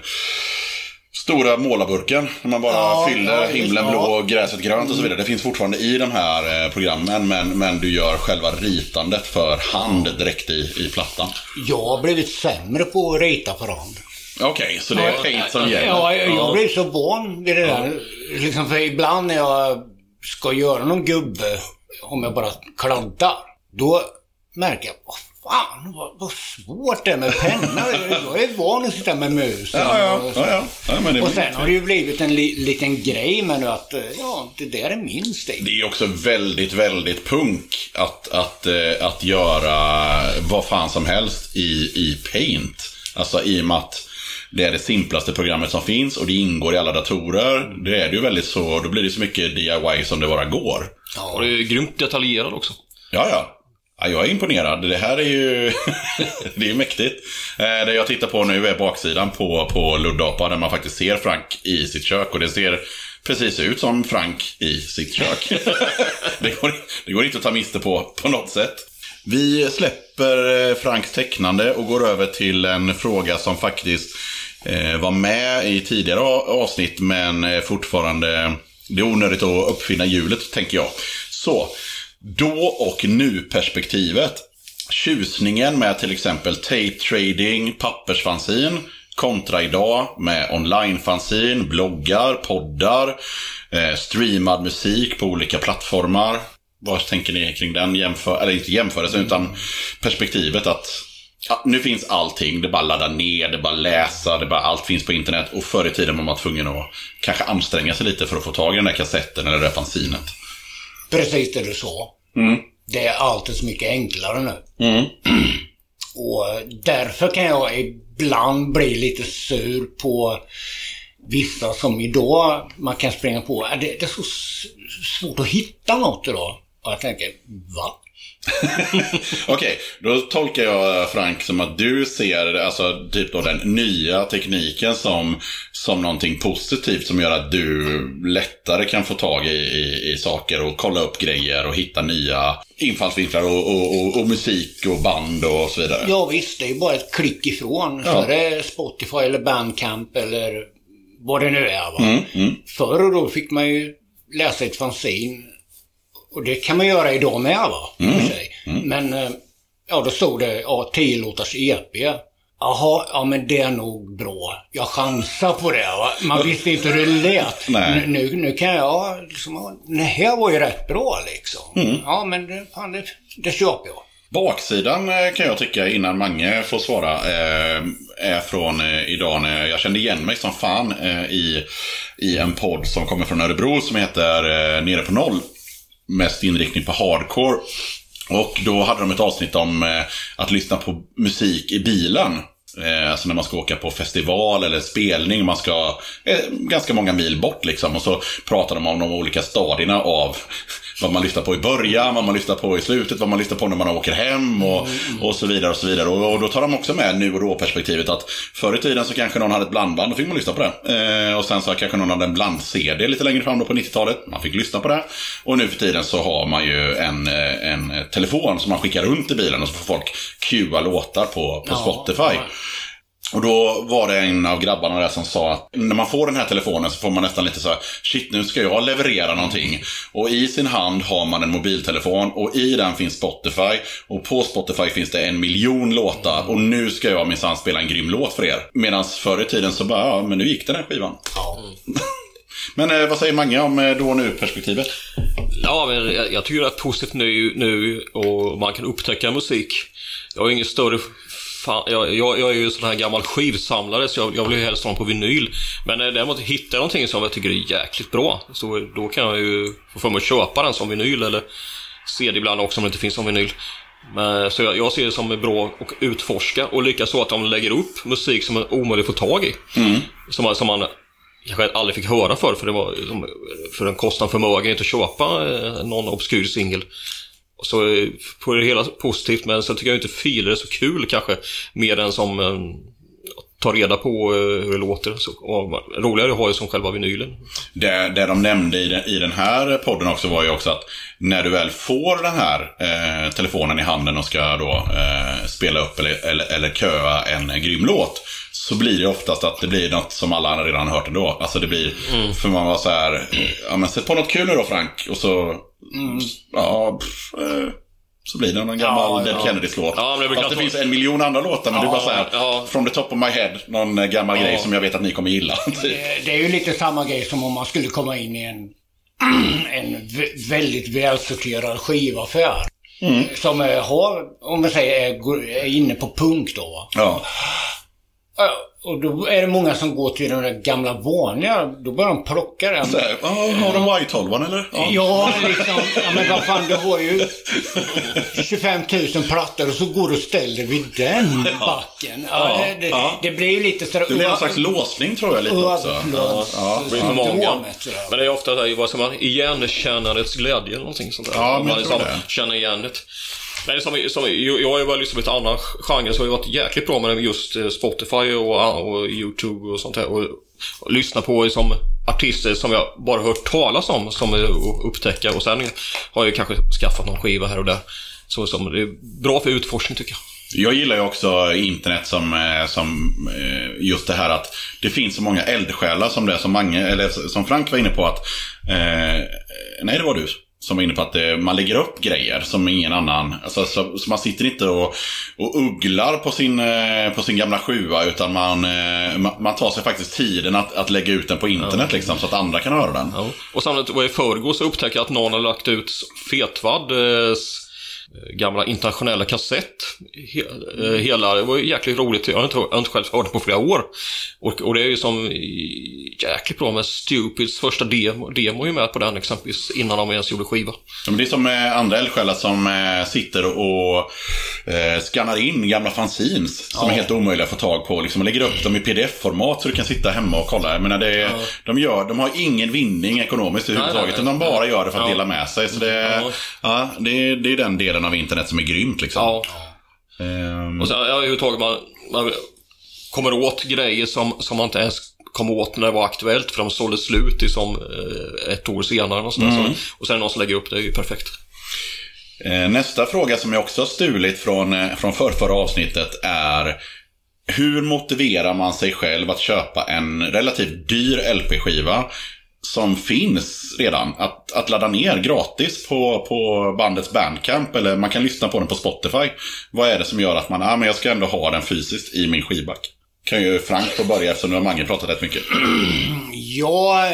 Stora målarburken, när man bara Ja, fyller ja, himlen blå ja. och gräset grönt och så vidare. Det finns fortfarande i de här eh, programmen, men, men du gör själva ritandet för hand direkt i, i plattan. Jag har blivit sämre på att rita på rand. Okej, så det är paint som gäller. Ja, jag, blir så van vid det där. Liksom för ibland när jag ska göra någon gubbe, om jag bara kladdar, då märker jag, vad fan vad, vad svårt det är med penna. Jag är van att sitta med musen. Ja, ja, och, ja, ja. och sen har det ju blivit en li, liten grej med nu att, eh, ja, det där är min stil. det är också väldigt, väldigt punk att, att, eh, att göra vad fan som helst i, i paint. Alltså i och med att det är det simplaste programmet som finns och det ingår i alla datorer. Det är det ju väldigt så, då blir det så mycket DIY som det bara går. Och det är grymt detaljerad också. Ja, ja. ja jag är imponerad. Det här är ju det är mäktigt. Eh, det jag tittar på nu är baksidan på, på Luddapa där man faktiskt ser Frank i sitt kök och det ser precis ut som Frank i sitt kök. det, går, det går inte att ta miste på på något sätt. Vi släpper eh, Franks tecknande och går över till en fråga som faktiskt Eh, var med i tidigare avsnitt men eh, fortfarande det är onödigt att uppfinna hjulet, tänker jag. Så, då och nu-perspektivet. Tjusningen med till exempel tape trading, pappersfanzin, kontra idag med online-fanzin, bloggar, poddar, eh, streamad musik på olika plattformar. Vad tänker ni kring den jämför eller inte jämförelsen, utan perspektivet att nu finns allting. Det är bara ladda ner, det är bara läsa, det är bara allt finns på internet. Och förr i tiden var man tvungen att kanske anstränga sig lite för att få tag i den där kassetten eller det där fanzinet. Precis det du sa. Det är alltid så mycket enklare nu. Och därför kan jag ibland bli lite sur på vissa som idag man kan springa på. Det, det är så svårt att hitta något idag. Och jag tänker, va? Okej, då tolkar jag Frank som att du ser alltså, typ då den nya tekniken som, som någonting positivt som gör att du lättare kan få tag i, i, i saker och kolla upp grejer och hitta nya infallsvinklar och, och, och, och musik och band och så vidare. Ja visst, det är bara ett klick ifrån. Ja. Det Spotify eller Bandcamp eller vad det nu är. Va? Mm, mm. Förr då fick man ju läsa ett fanzine. Och det kan man göra idag med va? Mm. sig. Men eh, ja, då stod det ja, 10 låtars EP. Jaha, ja men det är nog bra. Jag chansar på det va. Man visste inte hur det lät. Nej. Nu, nu, kan jag liksom, det här var ju rätt bra liksom. Mm. Ja men det, fan, det, det köper jag. Baksidan eh, kan jag tycka, innan Mange får svara, eh, är från idag när jag kände igen mig som fan i, i en podd som kommer från Örebro som heter Nere på noll. Mest inriktning på hardcore. Och då hade de ett avsnitt om eh, att lyssna på musik i bilen. Eh, alltså när man ska åka på festival eller spelning. Man ska eh, ganska många mil bort liksom. Och så pratar de om de olika stadierna av vad man lyssnar på i början, vad man lyssnar på i slutet, vad man lyssnar på när man åker hem och, och så vidare. Och så vidare. Och, och då tar de också med nu och då-perspektivet att förr i tiden så kanske någon hade ett blandband, då fick man lyssna på det. Eh, och sen så kanske någon hade en bland-CD lite längre fram då på 90-talet, man fick lyssna på det. Och nu för tiden så har man ju en, eh, en telefon som man skickar runt i bilen och så får folk cuea låtar på, på Ja, Spotify. Och då var det en av grabbarna där som sa att när man får den här telefonen så får man nästan lite så här, shit nu ska jag leverera någonting. Och i sin hand har man en mobiltelefon och i den finns Spotify. Och på Spotify finns det en miljon låtar och nu ska jag minsann spela en grym låt för er. Medan förr i tiden så bara, ja men nu gick den här skivan. Ja. Men eh, vad säger Mange om eh, då och nu-perspektivet? Ja, men jag, jag tycker det är positivt nu, nu och man kan upptäcka musik. Jag är ingen större fan, jag, jag, jag är ju sån här gammal skivsamlare så jag, jag vill ju helst ha dem på vinyl. Men eh, däremot hittar jag någonting som jag tycker är jäkligt bra, så då kan jag ju få för mig att köpa den som vinyl eller det ibland också om det inte finns som vinyl. Men, så jag, jag ser det som bra att utforska och likaså att de lägger upp musik som är omöjlig att få tag i. Som, man- som man kanske aldrig fick höra för för det var som- för en kostnad förmögenhet att köpa eh, någon obskyr singel. Så på det hela positivt, men sen tycker jag inte filer är så kul kanske, mer än som eh, ta reda på eh, hur det låter. Så, roligare har ju som själva vinylen. Det, det de nämnde i den, i den här podden också var ju också att när du väl får den här eh, telefonen i handen och ska då eh, spela upp eller, eller, eller köa en grym låt. Så blir det oftast att det blir något som alla redan har hört ändå. Alltså det blir, för man var så här, ja men sätt på något kul nu då Frank. Och så, ja, pff, eh, så blir det någon gammal Ja, Dead ja. Kennedys låt. Ja, men det Fast det finns en miljon andra låtar, men Ja, du bara så här, ja. from the top of my head, någon eh, gammal grej som jag vet att ni kommer gilla. typ. Det, det är ju lite samma grej som om man skulle komma in i en, en vä- väldigt välsorterad skivaffär. Som eh, har, om man säger, är, inne på punk då. Ja. Ja, Och då är det många som går till de där gamla vanliga, då börjar de plocka den. Så här, ja, har de White eller? Ja, liksom. Ja, men vad fan, du har ju 25 000 plattor och så går du och ställer vid den backen. Ja, Ja, det, det, ja. det blir ju lite sådär... Det blir någon slags låsning tror jag lite också. Överflöds- Ja. Det blir för många. Men det är ofta där, vad säger man, igenkännandets glädje eller någonting sånt där. Ja, men jag man tror liksom det. känner igen det. Nej, som, som, jag har ju bara lyssnat på ett annan genre så har jag varit jäkligt bra med just eh, Spotify och, ah, och YouTube och sånt där. Och, och lyssna på som artister som jag bara hört talas om som är upptäcka och sen har jag kanske skaffat någon skiva här och där. Så som, det är bra för utforskning tycker jag. Jag gillar ju också internet som, eh, som eh, just det här att det finns så många eldsjälar som det som Mange, eller som Frank var inne på att eh, Nej, det var du som var inne på att eh, man lägger upp grejer som ingen annan, alltså, så, så man sitter inte och, och ugglar på sin, eh, på sin gamla sjua utan man, eh, man, tar sig faktiskt tiden att, att lägga ut den på internet liksom, så att andra kan höra den. Ja. Och samtidigt i förrgår så upptäckte jag att någon har lagt ut Fetvads gamla internationella kassett. He, eh, hela, det var ju jäkligt roligt. Jag har inte, jag har inte själv hört det på flera år. Och, och det är ju som jäkligt bra med Stupids första demo, demo är ju med på den exempelvis innan de ens gjorde skiva. Ja, men det är som eh, andra eldsjälar som eh, sitter och eh, skannar in gamla fanzines som är helt omöjliga att få tag på. Liksom, och lägger upp dem i pdf-format så du kan sitta hemma och kolla. Jag menar, det, de, gör, de har ingen vinning ekonomiskt överhuvudtaget. Utan de bara gör det för att Ja. dela med sig. Så det, Ja. ja, det, det är den delen av internet som är grymt. Liksom. Ja. Ehm, Och sen ja, överhuvudtaget man, man kommer åt grejer som, som man inte ens kom åt när det var aktuellt för de sålde slut i som eh, ett år senare. Och, sådär. Så, och sen någon som lägger upp det är ju perfekt. Eh, Nästa fråga som jag också har stulit från, eh, från förrförra avsnittet är Hur motiverar man sig själv att köpa en relativt dyr LP-skiva som finns redan att, att ladda ner gratis på, på bandets bandcamp eller man kan lyssna på den på Spotify. Vad är det som gör att man, ah, men jag ska ändå ha den fysiskt i min skivback? Kan ju Frank få börja eftersom nu har Mange pratat rätt mycket. Ja,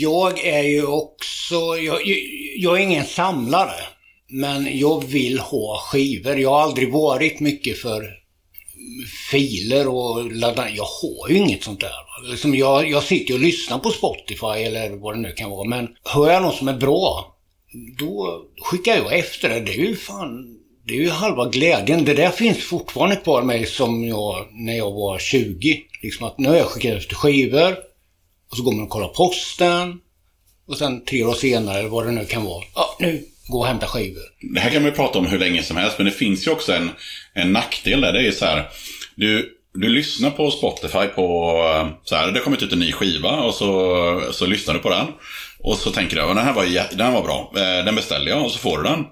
jag är ju också, jag, jag är ingen samlare. Men jag vill ha skivor. Jag har aldrig varit mycket för filer och ladda. Jag har ju inget sånt där. Liksom jag, jag sitter och lyssnar på Spotify eller vad det nu kan vara. Men hör jag något som är bra, då skickar jag efter det. Det är ju fan, det är ju halva glädjen. Det där finns fortfarande kvar mig som jag, när jag var 20. Liksom att nu har jag skickat efter skivor. Och så går man och kollar posten. Och sen tre år senare, vad det nu kan vara. Ja, nu, gå och hämta skivor. Det här kan man ju prata om hur länge som helst, men det finns ju också en, en nackdel där. Det är ju så här, du, du lyssnar på Spotify på, eh, så här, det har kommit ut en ny skiva och så, så lyssnar du på den. Och så tänker du, den här var, den var bra, eh, den beställer jag och så får du den.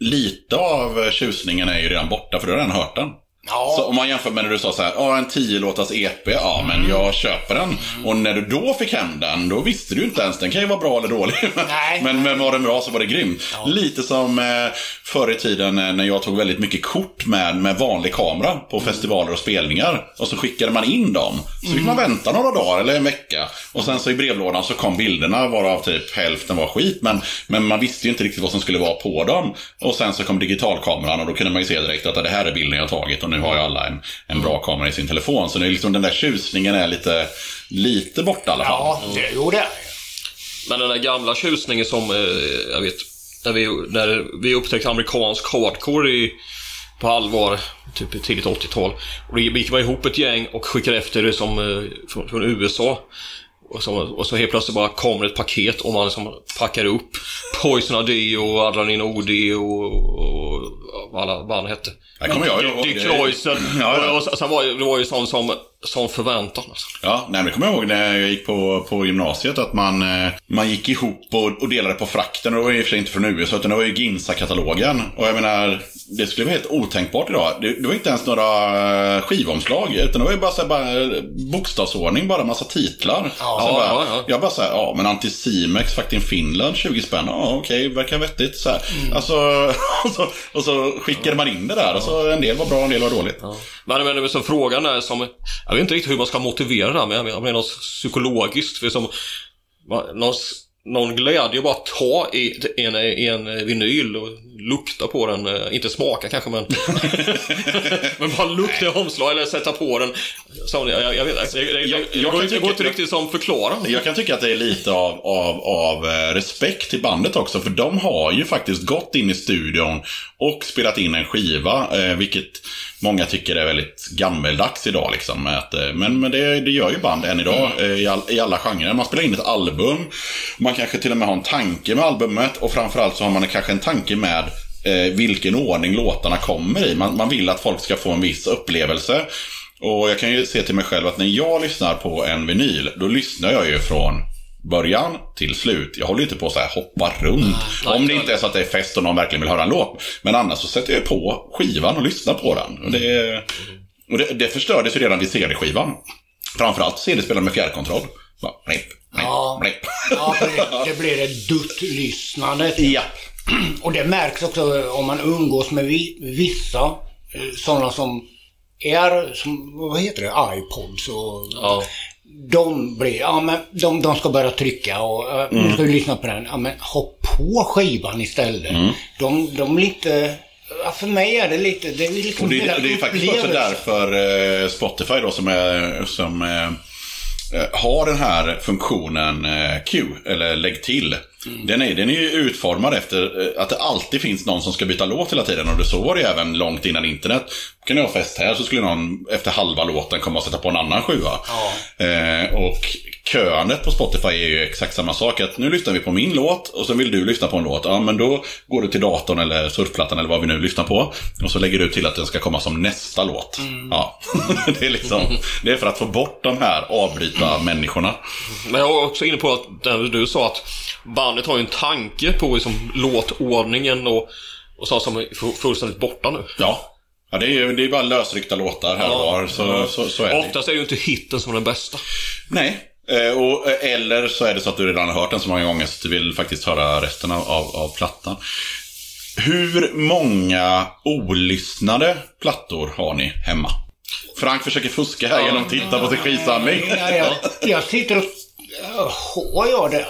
Lite av tjusningen är ju redan borta för du har redan hört den. Ja, Så om man jämför med när du sa så här, ja en 10 låtars EP, ja men jag köper den. Och när du då fick hem den, då visste du inte ens, den kan ju vara bra eller dålig. Nej. men, men var den bra så var det grymt. Lite som eh, förr i tiden eh, när jag tog väldigt mycket kort med, med vanlig kamera på festivaler och spelningar. Och så skickade man in dem. Så fick man vänta några dagar eller en vecka. Och sen så i brevlådan så kom bilderna varav typ hälften var skit. Men, men man visste ju inte riktigt vad som skulle vara på dem. Och sen så kom digitalkameran och då kunde man ju se direkt att det här är bilden jag tagit. Och nu har ju alla en, en bra kamera i sin telefon. Så det är liksom den där tjusningen är lite, lite borta i alla fall. ja det, jo det är. Men den där gamla tjusningen som, eh, jag vet, när vi, när vi upptäckte amerikansk hardcore i, på allvar, typ i tidigt 80-tal. Och då gick man ihop ett gäng och skickade efter det som, eh, från, från USA. Och så, och så helt plötsligt bara kommer ett paket och man liksom packar upp Poison ID och Adrenalin OD och, och, och alla band hette. Det kommer jag ihåg. Dick Det- Kreuzer. Ja, ja. Och, och sen var ju- det var ju sånt som, som förväntan. Alltså. Ja, nej, men det kommer jag ihåg när jag gick på, på gymnasiet att man, eh, man gick ihop och, och delade på frakten. Och det var ju i och för sig inte från USA, utan det var ju Ginsa-katalogen. Och jag menar, det skulle vara helt otänkbart idag. Det, det var inte ens några eh, skivomslag, utan det var ju bara, så här, bara eh, bokstavsordning, bara massa titlar. Ja, Sen bara, ja, ja. Jag bara såhär, ja men Anticimex, Fucking Finland, 20 spänn, ja okej, verkar vettigt. Så här. Mm. Alltså, och, så, och så skickade man in det där, och så en del var bra, en del var dåligt. Men, men, men så frågan är som, jag vet inte riktigt hur man ska motivera det här, men jag menar, något psykologiskt. För som, någon, någon glädje att bara ta i en, en vinyl och lukta på den. eh, Inte smaka kanske, men... men bara lukta i omslag eller sätta på den. Så, jag, jag vet det, det, Jag- det, jag går går inte riktigt som förklara. Jag kan tycka att det är lite av, av, av eh, respekt till bandet också. För de har ju faktiskt gått in i studion och spelat in en skiva. Eh, vilket många tycker är väldigt gammeldags idag. Liksom, att, eh, men men det, det gör ju band än idag eh, i, all, i alla genrer. Man spelar in ett album. Man kanske till och med har en tanke med albumet. Och framförallt så har man kanske en tanke med eh, vilken ordning låtarna kommer i. Man, man vill att folk ska få en viss upplevelse. Och jag kan ju se till mig själv att när jag lyssnar på en vinyl, då lyssnar jag ju från början till slut. Jag håller ju inte på att så här hoppa runt. Om det inte är så att det är fest och någon verkligen vill höra en låt. Men annars så sätter jag på skivan och lyssnar på den. Och det, och det, det förstördes ju redan vid CD-skivan. Framförallt CD-spelaren med fjärrkontroll. Bara, blip, blip, Ja. blip. Ja, det, det blir det dutt-lyssnandet. Ja. Och det märks också om man umgås med vi, vissa eh, sådana som är, som, vad heter det, iPods och Ja. De blir, ja men de, de ska börja trycka och uh, nu ska vi lyssna på den. Ja men hopp på skivan istället. De, de lite, ja, för mig är det lite, det är liksom Och det, hela det är faktiskt också därför eh, Spotify då som, är, som eh, eh, har den här funktionen eh, Q, eller lägg till. Den, är, den är ju utformad efter eh, att det alltid finns någon som ska byta låt hela tiden. Och det så var det även långt innan internet. Kan jag ha fest här så skulle någon efter halva låten komma och sätta på en annan sjua. Ja. Eh, och köandet på Spotify är ju exakt samma sak. Att nu lyssnar vi på min låt och så vill du lyssna på en låt. Ja, men då går du till datorn eller surfplattan eller vad vi nu lyssnar på. Och så lägger du till att den ska komma som nästa låt. Ja. det, är liksom, det är för att få bort de här avbryta människorna. Men jag var också inne på att du sa att bandet har ju en tanke på liksom, låtordningen och, och sånt som är fu- fullständigt borta nu. Ja. Ja, det är ju det är bara lösryckta låtar här och var. Så, så, så är det. Oftast är ju inte hitten som är den bästa. Nej. Eh, Och, eh, eller så är det så att du redan har hört den så många gånger så du vill faktiskt höra resten av, av, av plattan. Hur många olyssnade plattor har ni hemma? Frank försöker fuska här genom att titta på sin skivsamling. Jag, jag sitter och... Har jag det?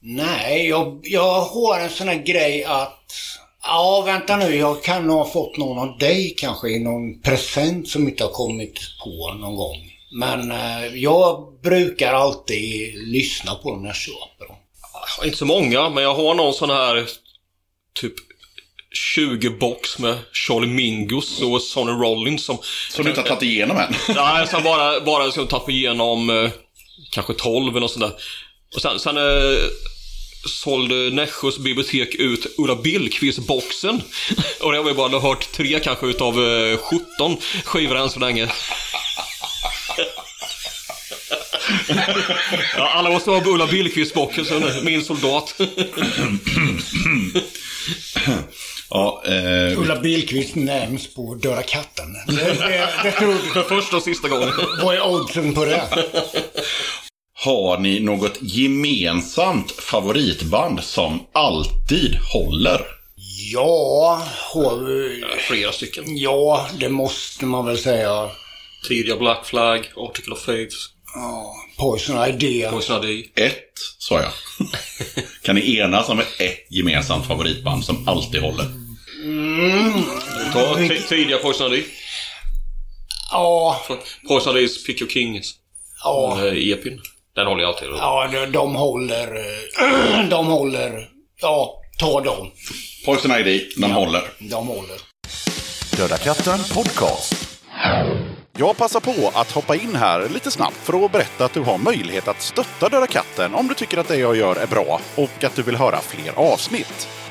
Nej, jag, jag har en sån här grej att... Ja, vänta nu. Jag kan ha fått någon av dig kanske i någon present som inte har kommit på någon gång. Men eh, jag brukar alltid lyssna på dem när jag köper dem. Inte så många, men jag har någon sån här typ 20 box med Charlie Mingus och Sonny Rollins som... Som du inte har tagit igenom än. Nej, sen bara, bara ska ta igenom eh, kanske 12 eller något sånt där. Och sen, sen eh, sålde Nässjös bibliotek ut Ulla Billqvist-boxen. Och det har vi bara hört tre kanske utav eh, 17 skivor än så länge. Ja, alla måste ha Ulla Billqvist-boxen, min soldat. Ja, eh, Ulla Billqvist nämns på Döda katten. Det, det, det tror. För första och sista gången. Vad är oddsen på det? har ni något gemensamt favoritband som alltid håller? Ja, har vi... Flera stycken. Ja, det måste man väl säga. Tidiga Black Flag, Article of Faith, Ja, Poison Idea. Poison ID. Ett, sa jag. kan ni enas om ett gemensamt favoritband som alltid håller? Ta t- tidiga Poison ID. Ja, Poison IDs Pick Your Kings. ja. EPin. Den håller jag alltid. Ja, de, de håller... eh, De håller... Ja, ta dem. Poison ID, den håller. De håller. Döda katten podcast. Jag passar på att hoppa in här lite snabbt för att berätta att du har möjlighet att stötta Döda katten om du tycker att det jag gör är bra och att du vill höra fler avsnitt.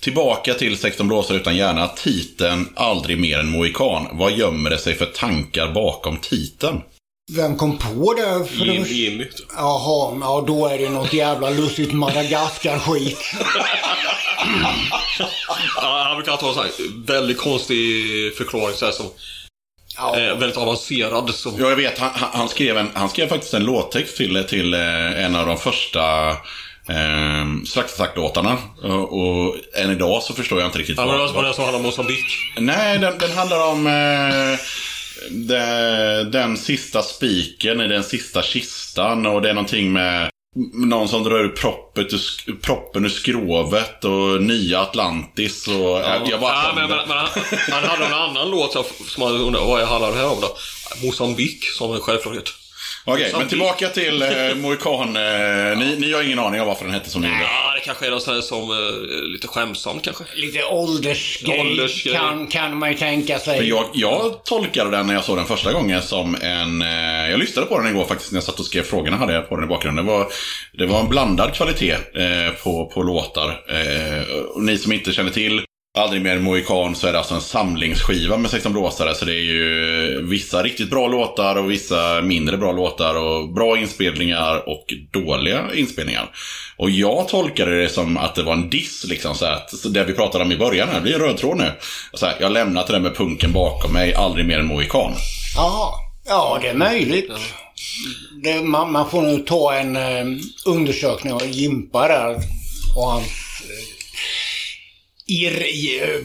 Tillbaka till 16 blåsare utan hjärna. Titeln Aldrig mer än mohikan. Vad gömmer det sig för tankar bakom titeln? Vem kom på det? För det Jim, var... Jimmy. Jaha, ja då är det något jävla lustigt Madagaskar-skit. Ja, han brukar ta en sån här väldigt konstig förklaring så här, som Ja. är väldigt avancerad. Som, Ja, jag vet. Han, han, han, skrev en, han skrev faktiskt en låttext till, till eh, en av de första eh, Slaktattack-låtarna. Och, och än idag så förstår jag inte riktigt Ja, men det var den som handlade om Mosambik. Nej, den, den handlar om eh, den, den sista spiken i den sista kistan. Och det är någonting med någon som drar ur proppet, ur proppen ur skrovet och nya Atlantis. Och, jag bara ja, men, men, men han, han hade en annan låt som man undrar vad handlar det här om då? Mosambik som en självklarhet. Okej, men Samtidigt- tillbaka till eh, Mohikan. Eh, ni, ni har ingen aning om varför den hette som den gjorde? Ja, det kanske är något sånt här som eh, lite skämtsamt kanske. Lite åldersgrej, Åldersgrej. Kan, kan man ju tänka sig. Men jag, jag tolkade den när jag såg den första gången som en... Eh, jag lyssnade på den igår faktiskt när jag satt och skrev frågorna hade jag på den i bakgrunden. Det var, det var en blandad kvalitet eh, på, på låtar. Eh, och ni som inte känner till Aldrig mer Mohikan så är det alltså en samlingsskiva med 16 blåsare. Så det är ju vissa riktigt bra låtar och vissa mindre bra låtar. Och bra inspelningar och dåliga inspelningar. Och jag tolkade det som att det var en diss liksom. Så att, så det vi pratade om i början här, det blir en röd tråd nu. Så här, jag lämnat det där med punken bakom mig, aldrig mer en Mohikan. Jaha. Ja, det är möjligt. Det, man, man får nog ta en eh, undersökning av Jimpa där och hans ir, i-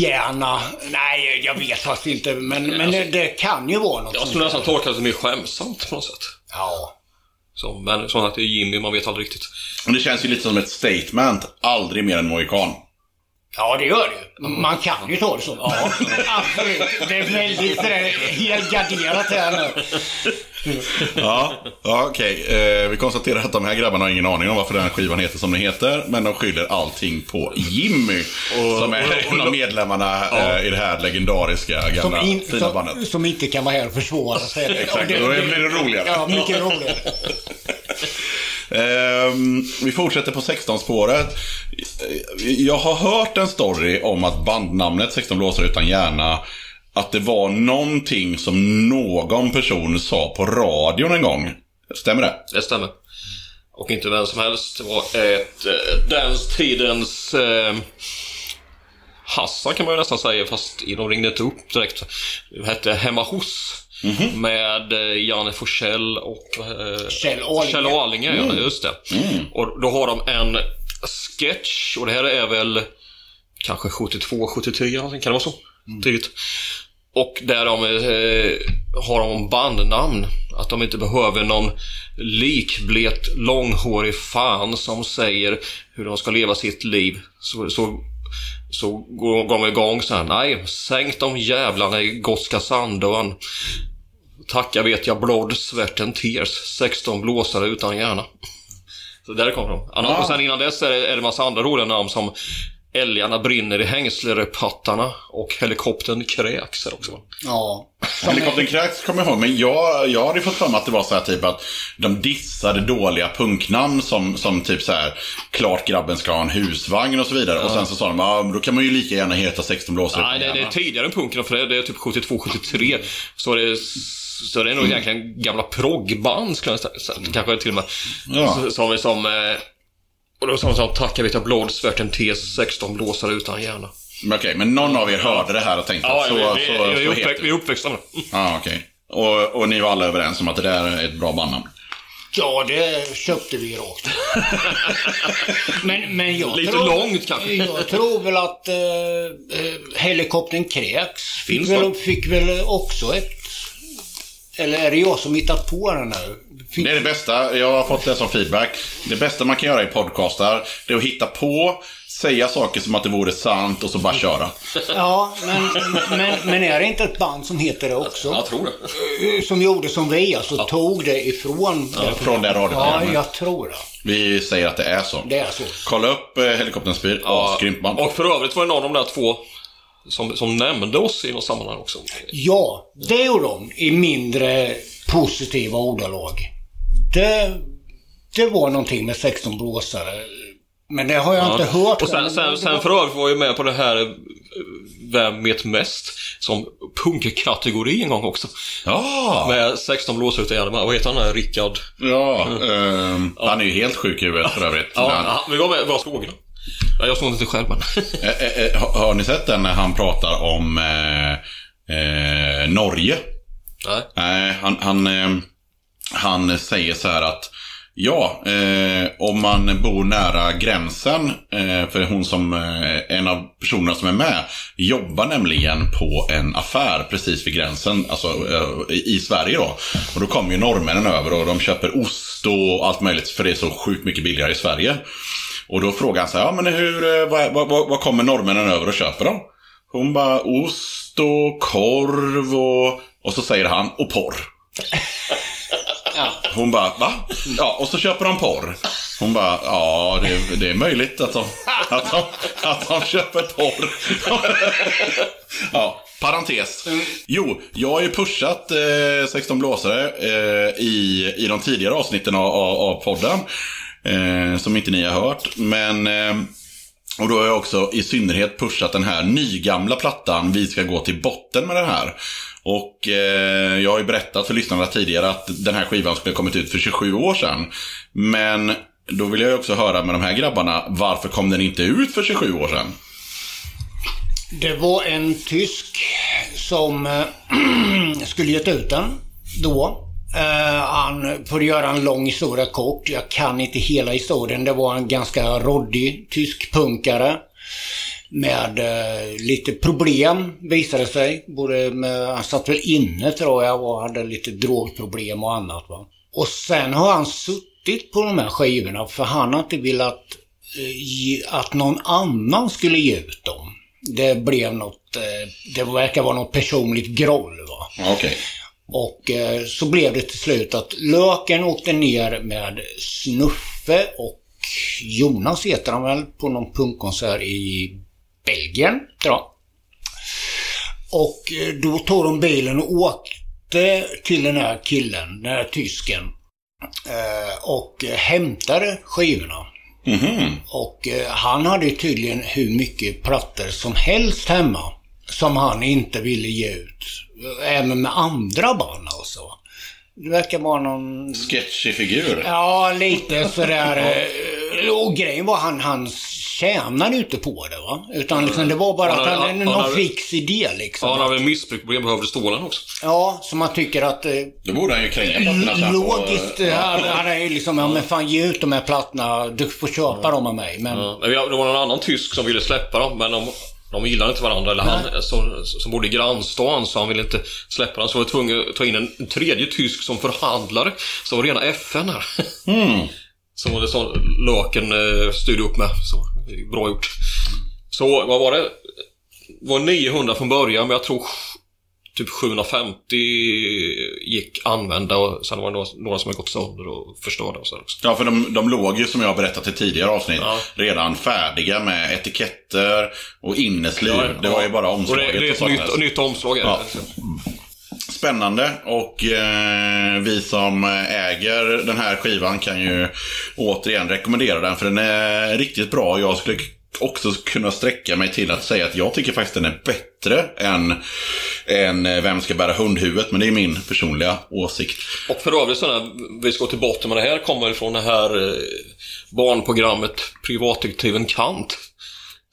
hjärna. Nej, jag vet faktiskt inte. Men, men det, det kan ju vara något Jag skulle nästan tolka det som mer skämsamt på något sätt. Ja. Så, men som att det är Jimmy, man vet aldrig riktigt. Och det känns ju lite som ett statement, aldrig mer en Mohikan. Ja, det gör det ju. Man kan ju ta det så. Ja, absolut. Det är väldigt sådär helgarderat här nu. Ja, ja okej. Eh, vi konstaterar att de här grabbarna har ingen aning om varför den här skivan heter som den heter. Men de skyller allting på Jimmy. som är och- och- en av medlemmarna eh, i det här legendariska Som, gamla in, fina som, bandet. som inte kan vara här och försvara sig. Exakt, Ja, då blir det roligare. Ja, mycket roligare. Ehm, vi fortsätter på 16-spåret. Jag har hört en story om att bandnamnet 16 blåsare utan hjärna att det var någonting som någon person sa på radion en gång. Stämmer det? Det stämmer. Och inte vem som helst. Det var ett, eh, den tidens eh, Hassan kan man ju nästan säga, fast de ringde inte upp direkt. Det hette Hemma hos. Med eh, Janne Forsell och eh, Kjell Arlinge. Kjell Arlinge, ja, just det. Och då har de en sketch, och det här är väl kanske 72, 73 eller någonting, kan det vara så? Tidigt. Och där de eh, har de bandnamn. Att de inte behöver någon likblekt långhårig fan som säger hur de ska leva sitt liv. Så, så, så går går de igång så här. Nej, sänk de jävlarna i Gotska Sandön. Tacka vet jag blod, svärten, tears. 16 blåsare utan hjärna. Så där kommer de. Annars, Och sen innan dess är det, är det massa andra roliga namn som Älgarna brinner i hängslerepattarna och helikoptern kräks också. Ja. Helikoptern kräks kommer jag ihåg, men jag, jag hade fått för mig att det var så här typ att de dissade dåliga punknamn som, som typ så här klart grabben ska ha en husvagn och så vidare. Och sen så sa de, ja då kan man ju lika gärna heta 16 blåsare. Nej, det, det är tidigare än punken för det, det är typ 72-73. Så det är, så det är nog egentligen gamla proggband skulle jag säga. Kanske till och med. Ja. Som, som, eh, och då sa de så här, tacka vet jag blod, svärten, tes, 16 blåsare utan hjärna. Men okej, men någon av er hörde det här och tänkte Ja, att så, vi, vi, så, vi, så, vi, heter uppväxt, vi det. är uppväxta med det. Ja, okej. Och, och ni var alla överens om att det där är ett bra bandnamn? Ja, det köpte vi rakt. men, men jag Lite tror, långt kanske. Jag tror väl att eh, eh, helikoptern Kräks fick väl, fick väl också ett... Eller är det jag som hittat på den här? Fick, Det är det bästa, jag har fått det som feedback. Det bästa man kan göra i podcastar, det är att hitta på, säga saker som att det vore sant och så bara köra. Ja, men, men, men är det inte ett band som heter det också? Jag tror det. Som gjorde som vi, alltså tog det ifrån... Från det Ja, radioprogrammet. jag tror det. Vi säger att det är så. Det är så. Kolla upp eh, Helikopterns spyr, Ja, asgrymt band. och för övrigt var det någon av de där två som, som nämnde oss i något sammanhang också. Ja, det gjorde de i mindre positiva ordalag. Det, det var någonting med 16 blåsare. Men det har jag inte hört. Och sen, sen, sen för övrigt var jag med på det här eh, Vem vet mest? Som punkkategori en gång också. Ja, Med 16 blåsare ute i. Vad heter han? Rickard? ja, ehm, han är ju helt sjuk i huvudet för övrigt. Ja, Men, ja, vi var med, var frågorna. Ja, jag såg inte själv men. eh, eh, eh, har, ni sett den när han pratar om eh, eh, Norge? Nej. Nej, han, han, han säger så här att Ja, eh, om man bor nära gränsen, eh, för hon som, eh, en av personerna som är med, jobbar nämligen på en affär precis vid gränsen, alltså i, i Sverige då. Och då kommer ju norrmännen över och de köper ost och allt möjligt, för det är så sjukt mycket billigare i Sverige. Och då frågar han så här, ja men hur, eh, vad, vad, vad, vad kommer norrmännen över och köper då? Hon bara, ost och korv och, och så säger han, och porr. Hon bara, va? Ja, och så köper de porr. Hon bara, ja, det, det är möjligt att de, att de, att de köper porr. ja, parentes. Jo, jag har ju pushat eh, 16 blåsare eh, i, i de tidigare avsnitten av, av, av podden. Eh, som inte ni har hört. Men... Eh, och då har jag också i synnerhet pushat den här nygamla plattan Vi ska gå till botten med den här. Och eh, jag har ju berättat för lyssnarna tidigare att den här skivan skulle ha kommit ut för 27 år sedan. Men då vill jag ju också höra med de här grabbarna, varför kom den inte ut för 27 år sedan? Det var en tysk som eh, skulle gett ut den då. Uh, han, för att göra en lång historia kort, jag kan inte hela historien. Det var en ganska råddig tysk punkare. Med uh, lite problem visade det sig. Både med, han satt väl inne tror jag och hade lite drogproblem och annat. Va? Och sen har han suttit på de här skivorna för han har inte velat uh, ge, att någon annan skulle ge ut dem. Det blev något, det verkar vara något personligt groll va. Okej. Och eh, så blev det till slut att Löken åkte ner med Snuffe och Jonas heter han väl på någon punkkonsert i Belgien, tror jag. Och eh, då tog de bilen och åkte till den här killen, den här tysken. Eh, och hämtade skivorna. Och eh, han hade tydligen hur mycket plattor som helst hemma. som han inte ville ge ut. Även med andra band alltså. Det verkar vara någon... Sketchig figur. Ja, lite sådär. eh, Och grejen var han, han tjänade inte på det va. Utan liksom, det var bara Han att han, han någon har- fix idé liksom. Ja, han väl missbruksproblem, behöver stålen också. Ja, så man tycker att eh, Då borde han ju kränga plattorna logiskt och- eh, hade han är ju liksom, ja men fan ge ut de här plattorna, du får köpa dem av mig. Men Ja, det var någon annan tysk som ville släppa dem, men de, de gillade inte varandra. Eller han som, som bodde i grannstan, så han ville inte släppa dem. Så var vi tvungna att ta in en, tredje tysk som förhandlare. Som var rena FN här. Som var det som Löken eh, styrde upp med. Så, bra gjort. Så vad var det? Det var 900 från början, men jag tror typ 750 gick använda och sen var det några, några som har gått sönder och förstörda och så också. Ja, för de, de låg ju som jag har berättat i tidigare avsnitt Ja. redan färdiga med etiketter och innesliv. det var ju bara Och omslaget det, det är ett nytt, nytt omslag. Ja. Spännande och eh, vi som äger den här skivan kan ju återigen rekommendera den för den är riktigt bra. Jag skulle också kunna sträcka mig till att säga att jag tycker faktiskt den är bättre än, än Vem ska bära hundhuvudet? Men det är min personliga åsikt. Och för övrigt så när vi ska gå till botten med det här kommer ifrån det här eh, barnprogrammet Privatdetektiven Kant.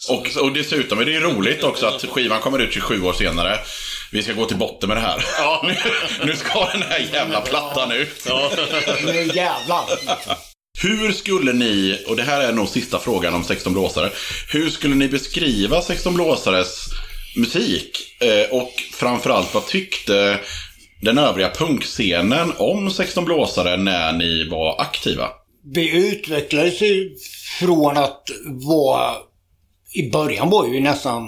Och, och dessutom är det ju roligt också att skivan kommer ut 27 år senare. Vi ska gå till botten med det här. Ja. nu, nu ska den här jävla plattan ut. nu jävlar. Hur skulle ni, och det här är nog sista frågan om 16 blåsare. Hur skulle ni beskriva 16 blåsares musik? Eh, och framförallt, vad tyckte den övriga punkscenen om 16 blåsare när ni var aktiva? Vi utvecklades ju från att vara... I början var ju nästan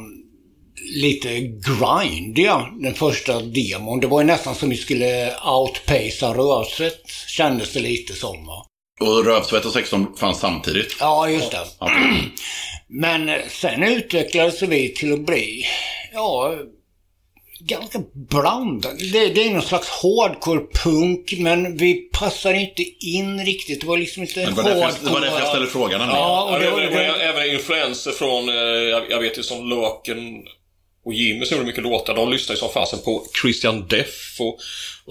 lite grindiga, den första demon. Det var ju nästan som vi skulle outpacea röset, kändes det lite som. Va? Och Rövsvett och 16 fanns samtidigt. Ja, just det. Men eh, sen utvecklades vi till att bli, ja, ganska blandade. Det, det är någon slags hardcore punk, men vi passar inte in riktigt. Det var liksom inte Men det var därför hardcore. det var därför jag ställde frågan. Ja, och Ja, det, det var- det var det, även influenser från, eh, jag, jag vet ju som Löken och Jimmy som gjorde mycket låtar. De lyssnade ju som fasen på Christian Deaf och,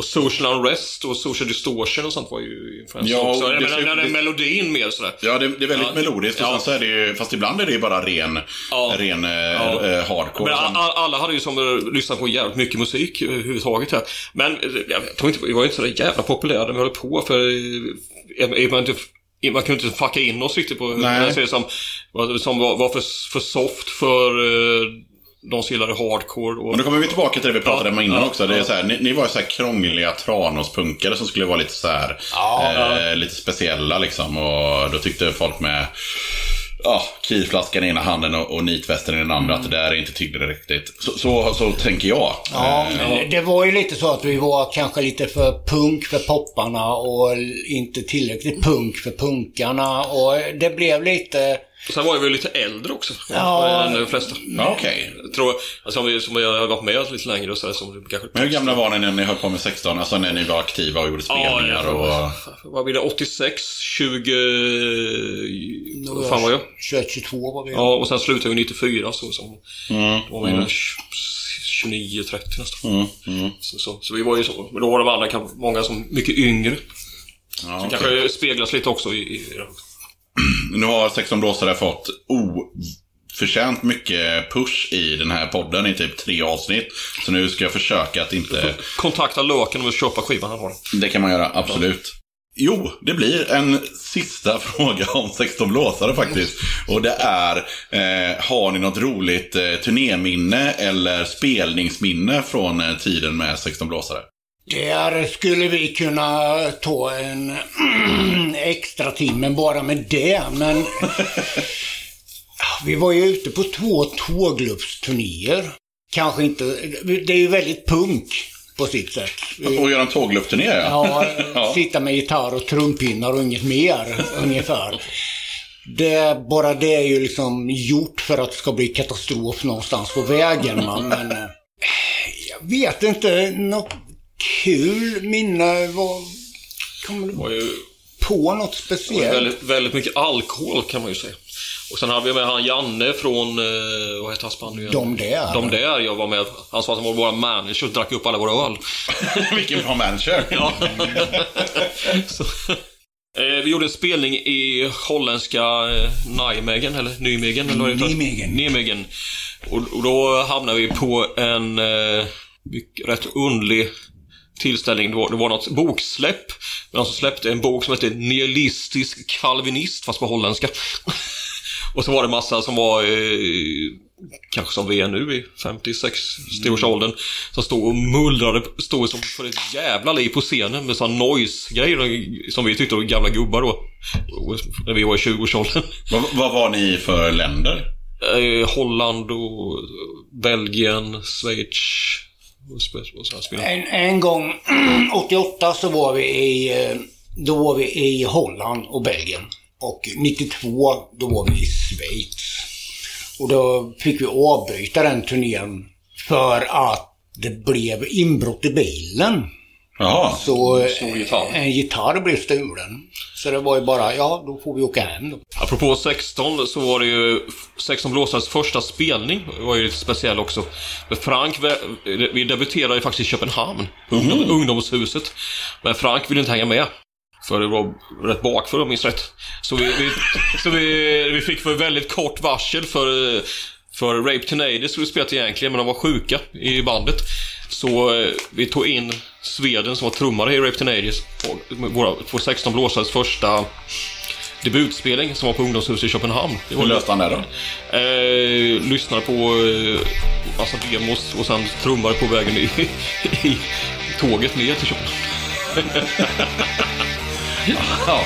och Social Unrest och Social Distortion och sånt var ju influenser Ja, också. Jag det- menar, det det- melodin mer sådär. Ja, det, det är väldigt Ja. melodiskt. Ja. så är det ju, fast ibland är det ju bara ren, Ja. ren eh, Ja. eh, hardcore. Men Sen- all, alla hade ju som eh, lyssnat på jävligt mycket musik eh, överhuvudtaget här. Men eh, jag tror inte, vi var ju inte så jävla populära när vi höll på för eh, är man inte man kunde inte fucka in oss riktigt på Nej. säger som, som var, var för, för soft för eh, de som gillade hardcore. Och, Men då kommer vi tillbaka till det vi pratade Ja, om innan ja, också. Det är ja. så här, ni, ni var ju så här krångliga Tranås-punkare som skulle vara lite så här, eh, lite speciella liksom. Och då tyckte folk med ja, kirflaskan i ena handen och, och nitvästen i den andra att det där inte tyckte det riktigt. Så, så, så tänker jag. ja, Eh, det var ju lite så att vi var kanske lite för punk för popparna och inte tillräckligt punk för punkarna. Och det blev lite... Sen var vi ju lite äldre också. Ja. Än de flesta. ja, Okej. Jag tror, alltså, som, som jag har varit med lite längre och sådär som kanske... Men hur gamla var ni när ni höll på med 16? Alltså när ni var aktiva och gjorde spelningar och... Vad blir det? 86, 20... Vad fan var jag? 21-22 var vi. Ja, och sen slutade vi 94 så som... Mm. Då var vi mm. 29, 30 nästan. Mm, mm. Så, så, så vi var ju så. Men då var de andra många som mycket yngre. Ja, Det okej. kanske speglas lite också i... i Nu har 16 blåsare fått oförtjänt mycket push i den här podden i typ tre avsnitt. Så nu ska jag försöka att inte... kontakta Löken vi köpa skivan han har. Det kan man göra, absolut. Jo, det blir en sista fråga om 16 blåsare faktiskt. Och det är, eh, har ni något roligt eh, turnéminne eller spelningsminne från eh, tiden med 16 blåsare? Där skulle vi kunna ta en extra timme bara med det, men... Vi var ju ute på två tågluffsturnéer. Kanske inte... Det är ju väldigt punk på sitt sätt. Och göra en tågluffturné ja. Ja, Ja. sitta med gitarr och trumpinnar och inget mer, ungefär. Det, bara det är ju liksom gjort för att det ska bli katastrof någonstans på vägen. Man. Men eh, jag vet inte, något kul minne var... Kommer du var ju på något speciellt? väldigt, väldigt mycket alkohol kan man ju säga. Och sen hade vi med han Janne från, eh, vad heter hans band nu igen? De där. De där jag var med. Han sa att han var vår manager och drack upp alla våra öl. Vilken bra manager. Ja. Så, eh, vi gjorde en spelning i holländska eh, Nijmegen, eller Nijmegen, eller vad. Nijmegen. Nijmegen. Och, och då hamnade vi på en eh, mycket- rätt underlig tillställning. Det var, det var något boksläpp. Någon som släppte en bok som hette Nihilistisk kalvinist, fast på holländska. och så var det massa som var eh, kanske som vi är nu i 56 års åldern som stod och mullrade, stod som för ett jävla liv på scenen med sån noise-grejer som vi tyckte var gamla gubbar då. När vi var i 20-årsåldern. Vad, vad var ni för länder? Eh, Holland och Belgien, Schweiz och, spe- och. En, en gång, 88, så var vi i, eh, då var vi i Holland och Belgien. Och 92, då var vi i Schweiz. Och då fick vi avbryta den turnén för att det blev inbrott i bilen. Jaha. Så eh, Stor gitarr. en gitarr blev stulen. Så det var ju bara, ja då får vi åka hem då. Apropå 16 så var det ju 16 blåsares första spelning. Det var ju lite speciell också. Men Frank, vi debuterade ju faktiskt i Köpenhamn. Ungdom, ungdomshuset. Men Frank ville inte hänga med. För det var rätt bakför om jag minns rätt. Så vi, vi, så vi, vi fick för väldigt kort varsel för, för Rape Tenades skulle spelat egentligen, men de var sjuka i bandet. Så eh, vi tog in Sweden som var trummare i Rape Våra, på 16 blåsares första debutspelning som var på ungdomshuset i Köpenhamn. Det var Hur löste han det då? Eh, lyssnade på eh, massa demos och sen trummade på vägen i, i tåget ner till Köpenhamn. Ja.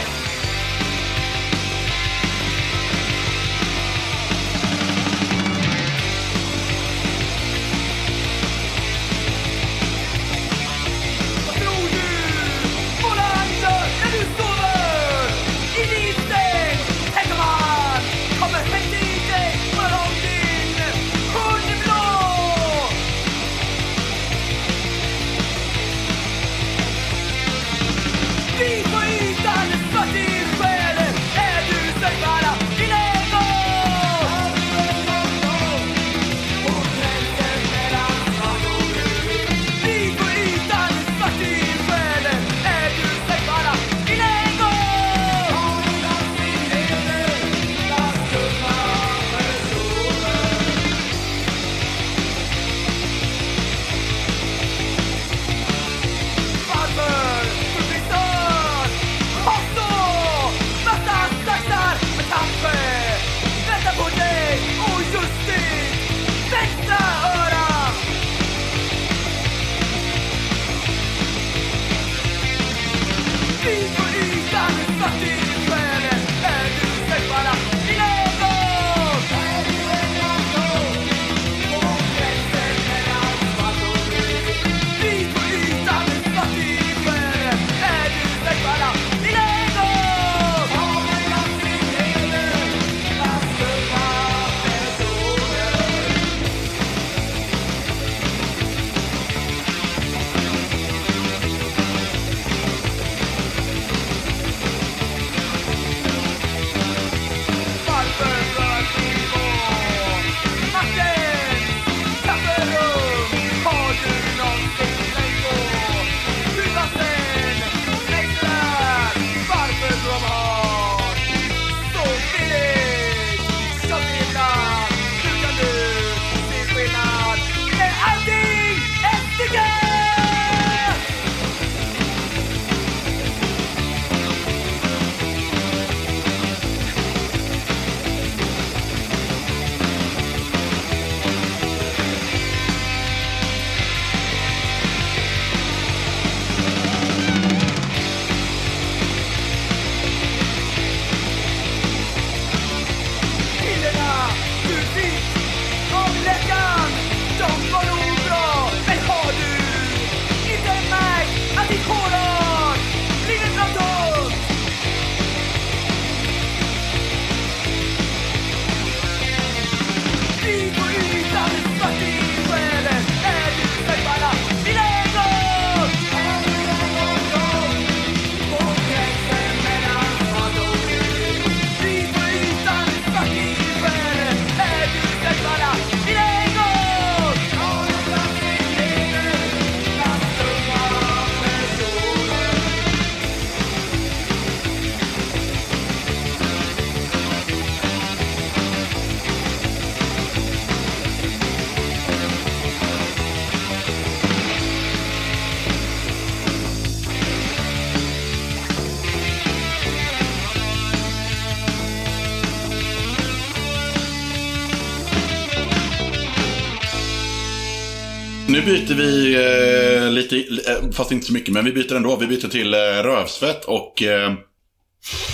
Byter vi eh, lite, eh, fast inte så mycket, men vi byter ändå. Vi byter till eh, rövsvett och eh,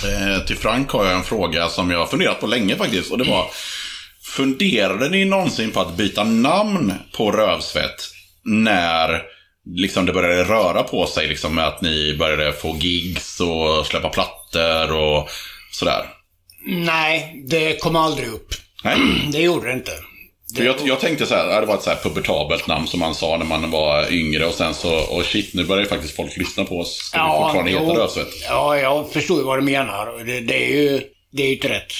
eh, till Frank har jag en fråga som jag har funderat på länge faktiskt. Och det var, funderade ni någonsin på att byta namn på rövsvett när liksom det började röra på sig liksom med att ni började få gigs och släppa plattor och sådär? Nej, det kom aldrig upp. Nej. Det gjorde det inte. För jag, jag tänkte så här, det var ett så här pubertabelt namn som man sa när man var yngre och sen så, och shit, nu börjar ju faktiskt folk lyssna på oss. Ska vi fortfarande heta. Rövsvett? Ja, jag förstår ju vad du menar. Det, det är ju det är ju ett rätt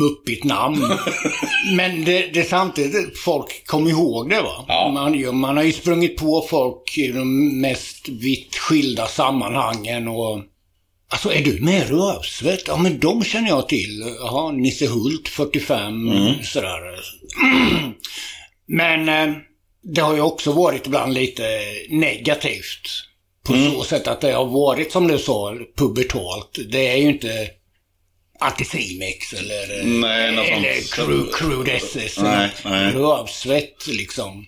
muppigt namn. Men det, det samtidigt, folk kommer ihåg det va. Ja. Man, man har ju sprungit på folk i de mest vitt skilda sammanhangen och Alltså är du med Rövsvett? Ja men de känner jag till. Jaha, Nisse Hult, 45, sådär. Men eh, det har ju också varit ibland lite negativt. På så sätt att det har varit, som du sa, pubertalt. Det är ju inte Anticimex eller, Nej, eller sånt. SS. Nej, nej. Rövsvett liksom.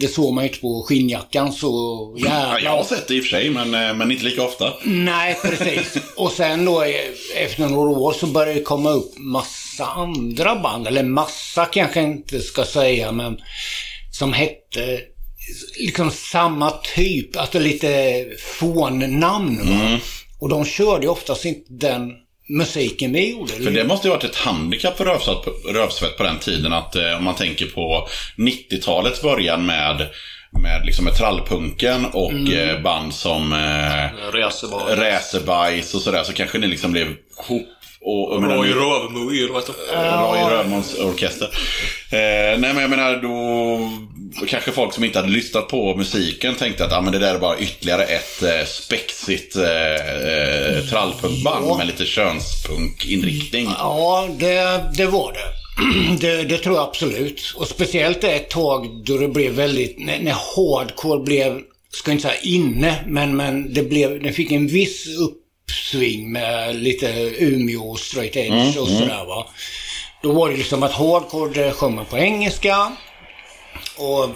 Det såg man ju inte på skinnjackan så jävla Ja, jag har sett det i och för sig, men, eh, men inte lika ofta. Nej, precis. Och sen då eh, efter några år så började det komma upp massa andra band. Eller massa kanske inte ska säga, men som hette liksom samma typ, alltså lite fånnamn. va? Och de körde ju oftast inte den musiken vi gjorde. För det måste ju varit ett handikapp för rövsvett, rövsvett på den tiden. Att eh, om man tänker på 90-talets början med, med, liksom med trallpunken och eh, band som eh. Räsebajs och sådär. Så kanske ni liksom blev ihop. Och, och, Roy eller vad heter det? Roy Rödmons orkester. Eh, nej men jag menar då, kanske folk som inte hade lyssnat på musiken tänkte att ah, men det där är bara ytterligare ett eh, spexigt eh, eh, trallpunkband Ja. med lite könspunkinriktning. Ja, det, det var det. det. Det tror jag absolut. Och speciellt ett tag då det blev väldigt, när, när hardcore blev, ska inte säga inne, men, men det blev, det fick en viss uppsving med lite Umeå och straight edge och sådär va. Då var det liksom att hardcore sjöng man på engelska. Och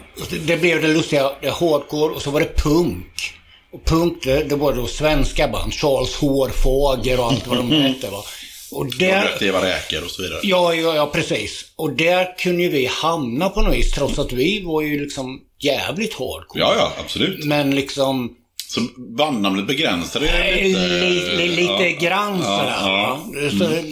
det blev det lustiga, det hardcore och så var det punk. Och punk, det, det var då svenska band. Charles Hårfager och allt vad de hette va. Och där... Radioaktiva räkor och så vidare. Ja, ja, ja, precis. Och där kunde ju vi hamna på något vis, trots att vi var ju liksom jävligt hardcore. Ja, ja, absolut. Men liksom, Så bandnamnet begränsade det lite. li, li, lite ja. grann ja, sådär. ja. va. Så,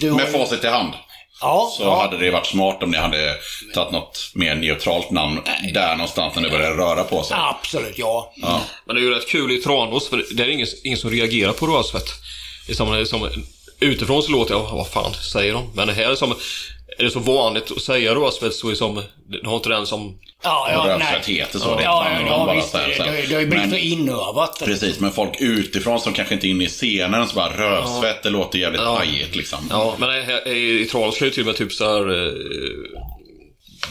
du har Med facit i hand. Ja, Så ja. hade det varit smart om ni hade tagit något mer neutralt namn där någonstans när det började röra på sig. Absolut, ja. Men det är ju rätt kul i Tranås, för det är ingen, ingen som reagerar på rödsvett. Det är som, det utifrån så låter jag, vad fan säger de? Men det här är som, är det så vanligt att säga rödsvett så är det som, det har inte den som... Ja, ja, Rövsvett heter så. Det är Ja, ja, namn ja, bara visst. så här, Det, det, har ju blivit så inövat. Precis, men folk utifrån som kanske inte är inne i scenen så bara rövsvett, det låter jävligt Ja. pajigt liksom. Ja, men här, i, i Tranås kan ju till och med typ så här... Eh,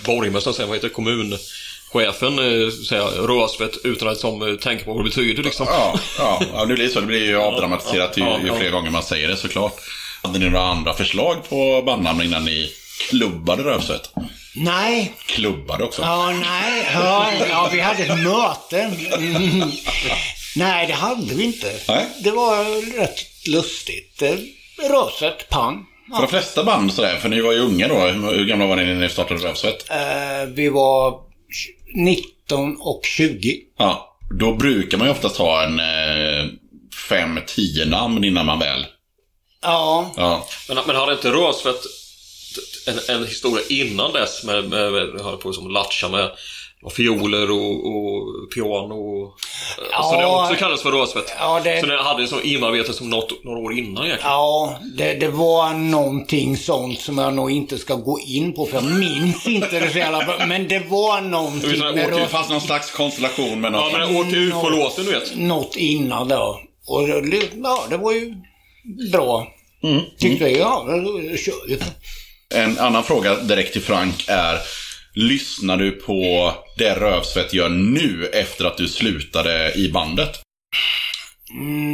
borgmästaren säger, vad heter det, kommunchefen eh, säga rödsvett utan att som, eh, tänka på vad det betyder liksom. Ja, ja, ja, det blir så. Det blir ju avdramatiserat ju, Ja, ju ja. fler gånger man säger det såklart. Hade ni några andra förslag på bandnamn innan ni klubbade Rövsvett? Nej, Klubbade också. ja, nej. Ja, ja, vi hade ett möte. Mm. Nej, det hade vi inte. Nej. Det var rätt lustigt. Eh, Röset, pang. För de flesta band sådär, för ni var ju unga då. Hur gamla var ni när ni startade Rövsvett? Eh, vi var 19 och 20. Ja, då brukar man ju oftast ha en eh, fem, tio namn innan man väl... Ja, Ja, Men, men hade inte Rödsvett en, en historia innan dess med, med, med höll på som latcha med och fioler och, och piano och... Ja. Så det också kallades för Rödsvett. Ja, det- Så det hade det som inarbetat som något, några år innan egentligen. ja det, det var någonting sånt som jag nog inte ska gå in på för jag minns inte det så jävla bra. Men det var Det någonting säga, med åker det fanns någon slags konstellation med något... Ja, men åk ut på låten du vet. något innan då. Och det, ja, det var ju bra. Mm. Tyckte jag. Ja, då kör vi. En annan fråga direkt till Frank är Lyssnar du på det Rövsvett gör nu efter att du slutade i bandet?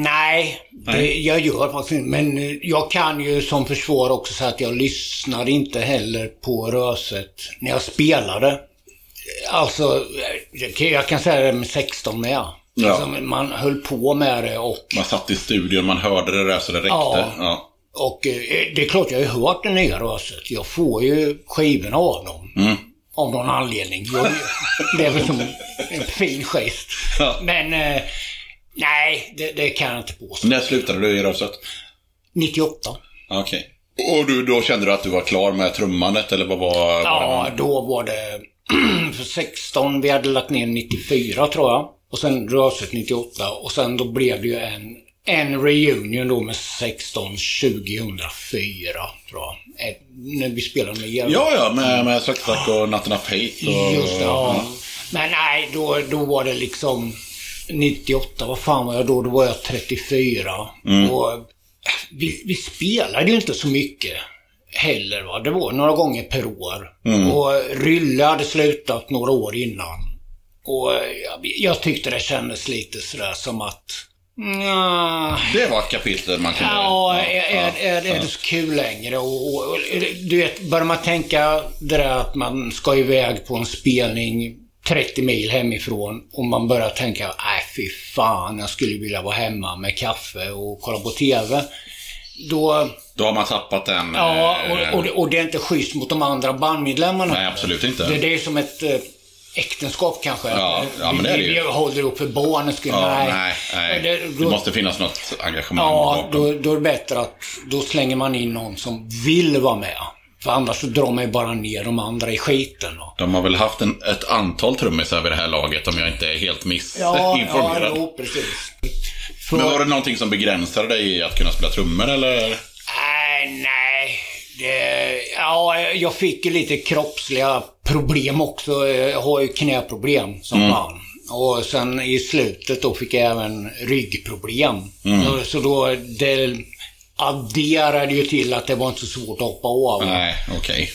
Nej, det, jag gör faktiskt inte. Men eh, jag kan ju som försvar också säga att jag lyssnar inte heller på Röset när jag spelade. Alltså, kan- jag kan säga det med 16 med. Ja. Alltså, man höll på med det och, Man satt i studion, man hörde det där så det räckte. Ja. Ja. Och eh, det är klart jag har hört det nya röset. Jag får ju skivorna av dem. Mm. Av någon anledning. Jag, det är väl som en fin gest. Ja. Men, eh, nej, det, det kan jag inte påstå. När slutade du i rövset? 98. Okej. Och du, då kände du att du var klar med trummandet eller vad var... Ja, då var det för 16, vi hade lagt ner 94 tror jag. Och sen Röset 98 och sen då blev det ju en, en reunion då med 16 2004 tror jag. Eh, När vi spelade med er. Ja, ja, med, med Slaktack och Natten of Hate. Och, Just det, ja. Men nej, då, då var det liksom 98, vad fan var jag då? Då var jag 34. Och eh, vi, vi spelade ju inte så mycket heller. Va? Det var några gånger per år. Och Rylle hade slutat några år innan. Och eh, jag, jag tyckte det kändes lite sådär som att... Nja, Det var ett kapitel man kunde... Ja, är, är, är, är det så kul längre? Och, och, du vet, börjar man tänka det där att man ska iväg på en spelning 30 mil hemifrån och man börjar tänka, nej fy fan, jag skulle vilja vara hemma med kaffe och kolla på TV. Då, Då har man tappat den... ja, eh, och, och, det- och det är inte schysst mot de andra bandmedlemmarna. Nej, absolut inte. Det, det är som ett eh, äktenskap kanske. Ja, ja, men det är det vi, ju. vi håller upp för barnens skull. Ja, nej. nej, nej. Det- Det, då- måste finnas något engagemang Ja, då, då är det bättre att då slänger man in någon som vill vara med. För annars så drar man ju bara ner de andra i skiten. Då. De har väl haft en, ett antal trummisar vid det här laget om jag inte är helt Ja, missinformerad. ja, jo, precis. För, Men var det någonting som begränsade dig i att kunna spela trummor eller? Nej, nej. Det, ja, jag fick lite kroppsliga problem också. Jag har ju knäproblem som Mm. fan. Och sen i slutet då fick jag även ryggproblem. Mm. Så- Så då, det adderade ju till att det var inte så svårt att hoppa av. Nej, okej.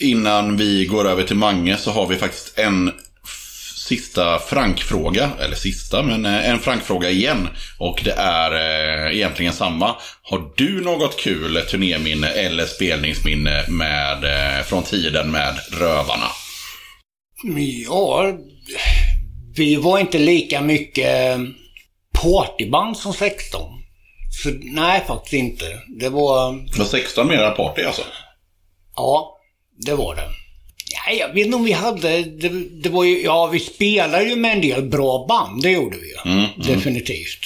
Innan vi går över till Mange så har vi faktiskt en sista Frank-fråga. Eller sista, men eh, en Frank-fråga igen. Och det är eh, egentligen samma. Har du något kul turnéminne eller spelningsminne med, eh, från tiden med Rövarna? Ja, vi var inte lika mycket partyband som 16. Så nej, faktiskt inte. Det var... Var 16 mera party alltså? Ja, det var det. Ja, jag vet inte om vi hade... Det, det var ju... Ja, vi spelade ju med en del bra band. Det gjorde vi ju. Definitivt.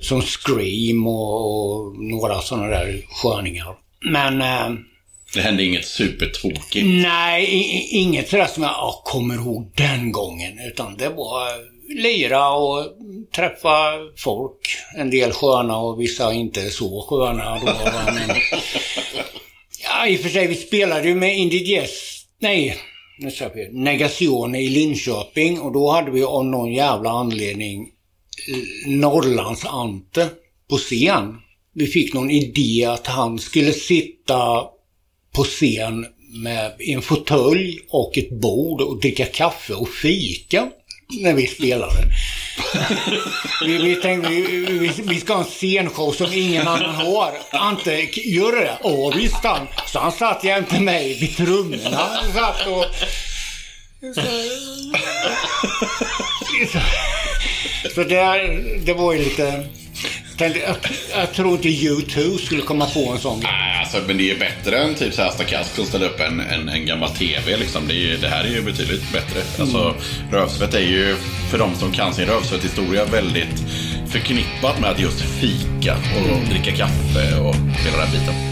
Som Scream och, och några sådana där sköningar. Men... Eh, Det hände inget supertokigt. Nej, i- inget sådär som jag ja, kommer ihåg den gången. Utan det var lira och träffa folk. En del sköna och vissa inte så sköna. Då, men, ja, i och för sig, vi spelade ju med Indiges... Nej, nu sa jag fel. I Linköping. Och då hade vi av någon jävla anledning eh, Norrlands Ante på scen. Vi fick någon idé att han skulle sitta på scen med i en fåtölj och ett bord och dricka kaffe och fika när vi spelade. vi, vi tänkte vi, vi, vi ska ha en scenshow som ingen annan har. Ante, gör det? Ja visst han. Så han satt jämte mig vid trummorna. Satt och... Så, så det, det var ju lite... Jag, jag tror inte U2 skulle komma på en sån. Nej, alltså, men det är ju bättre än typ så här Stakask som ställer upp en, en, en gammal TV. Liksom. Det, är det här är ju betydligt bättre. Alltså, rövsvett är ju, för de som kan sin rövsvetthistoria, väldigt förknippat med att just fika och dricka kaffe och hela den här biten.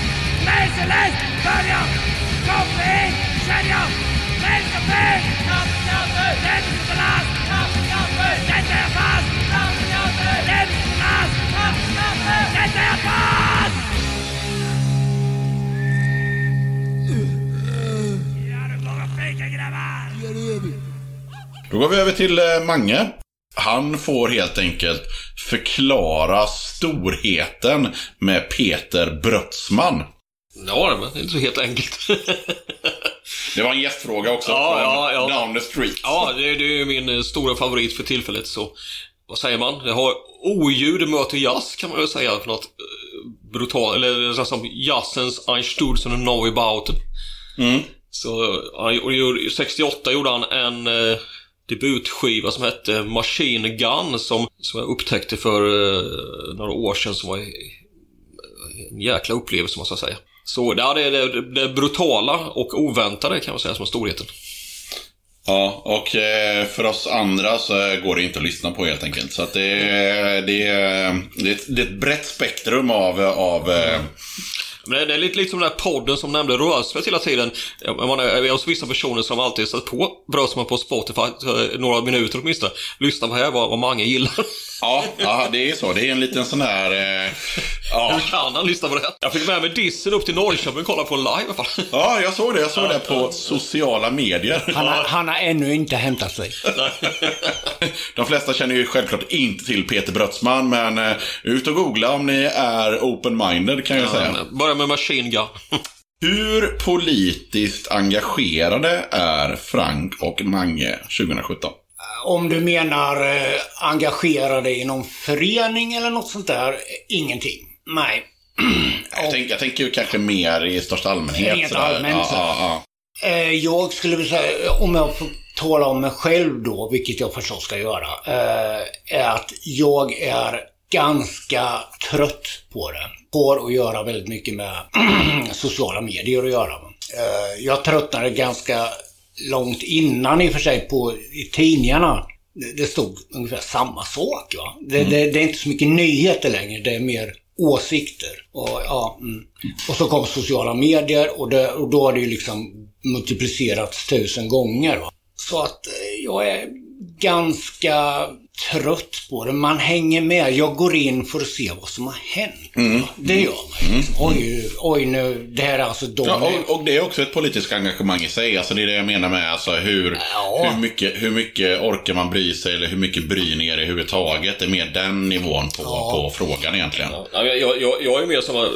Läs, börja! Kom in, känn jag! Läs och ben! Läs och balans! Då går vi över till eh, Mange. Han får helt enkelt förklara storheten med Peter Brötsman. Ja, men det är inte så helt enkelt. Det var en gästfråga också Ja, från ja, ja. Down the Street. ja, det, det är ju min eh, stora favorit för tillfället. Så vad säger man? Det har oljud möter jazz kan man väl säga. För något eh, brutalt, eller så som jazzens Einstürzen och Neubauten. Mm. Så han gjorde- 68 gjorde han en eh, debutskiva som hette Machine Gun som, som jag upptäckte för eh, några år sedan som var en jäkla upplevelse måste jag säga. Så ja, det är det, det brutala och oväntade kan man säga som är storheten. Ja, och eh, för oss andra så går det inte att lyssna på helt enkelt. Så att det, det, det, är ett- det är ett brett spektrum av, av eh, Men det, är lite, lite som den här podden som nämnde Rösvet hela tiden. Jag, man är hos vissa personer som alltid satt på Brösman på Spotify eh, några minuter åtminstone. Lyssna på här vad, vad många gillar. Ja, ja, det är så. Det är en liten sån här... Eh, ja. Hur kan han lyssna på det? Jag fick med mig Dissen upp till Norrköping och kolla på live i ja, jag såg det. Jag såg det på sociala medier. Han har, han har ännu inte hämtat sig. De flesta känner ju självklart inte till Peter Brötsman, men eh, ut och googla om ni är open-minded kan jag säga. Börja med Machine Gun. Hur politiskt engagerade är Frank och Mange 2017? Om du menar eh, engagerade i någon förening eller något sånt där? Ingenting. Nej. Jag, tänker, jag tänker ju kanske mer i största allmänhet. Rent allmänt, ja, ja, ja. Eh, jag skulle vilja säga, om jag får tala om mig själv då, vilket jag förstås ska göra, eh, är att jag är ganska trött på det. Har att göra väldigt mycket med sociala medier att göra. Eh, jag tröttnade ganska långt innan i och för sig på i tidningarna. Det, det stod ungefär samma sak. Va? Det, det, det är inte så mycket nyheter längre, det är mer åsikter. Och, ja, mm. och så kom sociala medier och, det, och då har det ju liksom multiplicerats tusen gånger. Va? Så att eh, jag är ganska trött på det. Man hänger med. Jag går in för att se vad som har hänt. va? Det gör man. Liksom. Oj, oj nu, det här är alltså de... Ja, och, och det är också ett politiskt engagemang i sig. Alltså det är det jag menar med alltså hur, Ja. hur, mycket, hur mycket orkar man bry sig eller hur mycket bryr ni er överhuvudtaget. Det är mer den nivån på, på frågan egentligen. Ja, jag, jag, jag, jag är mer som att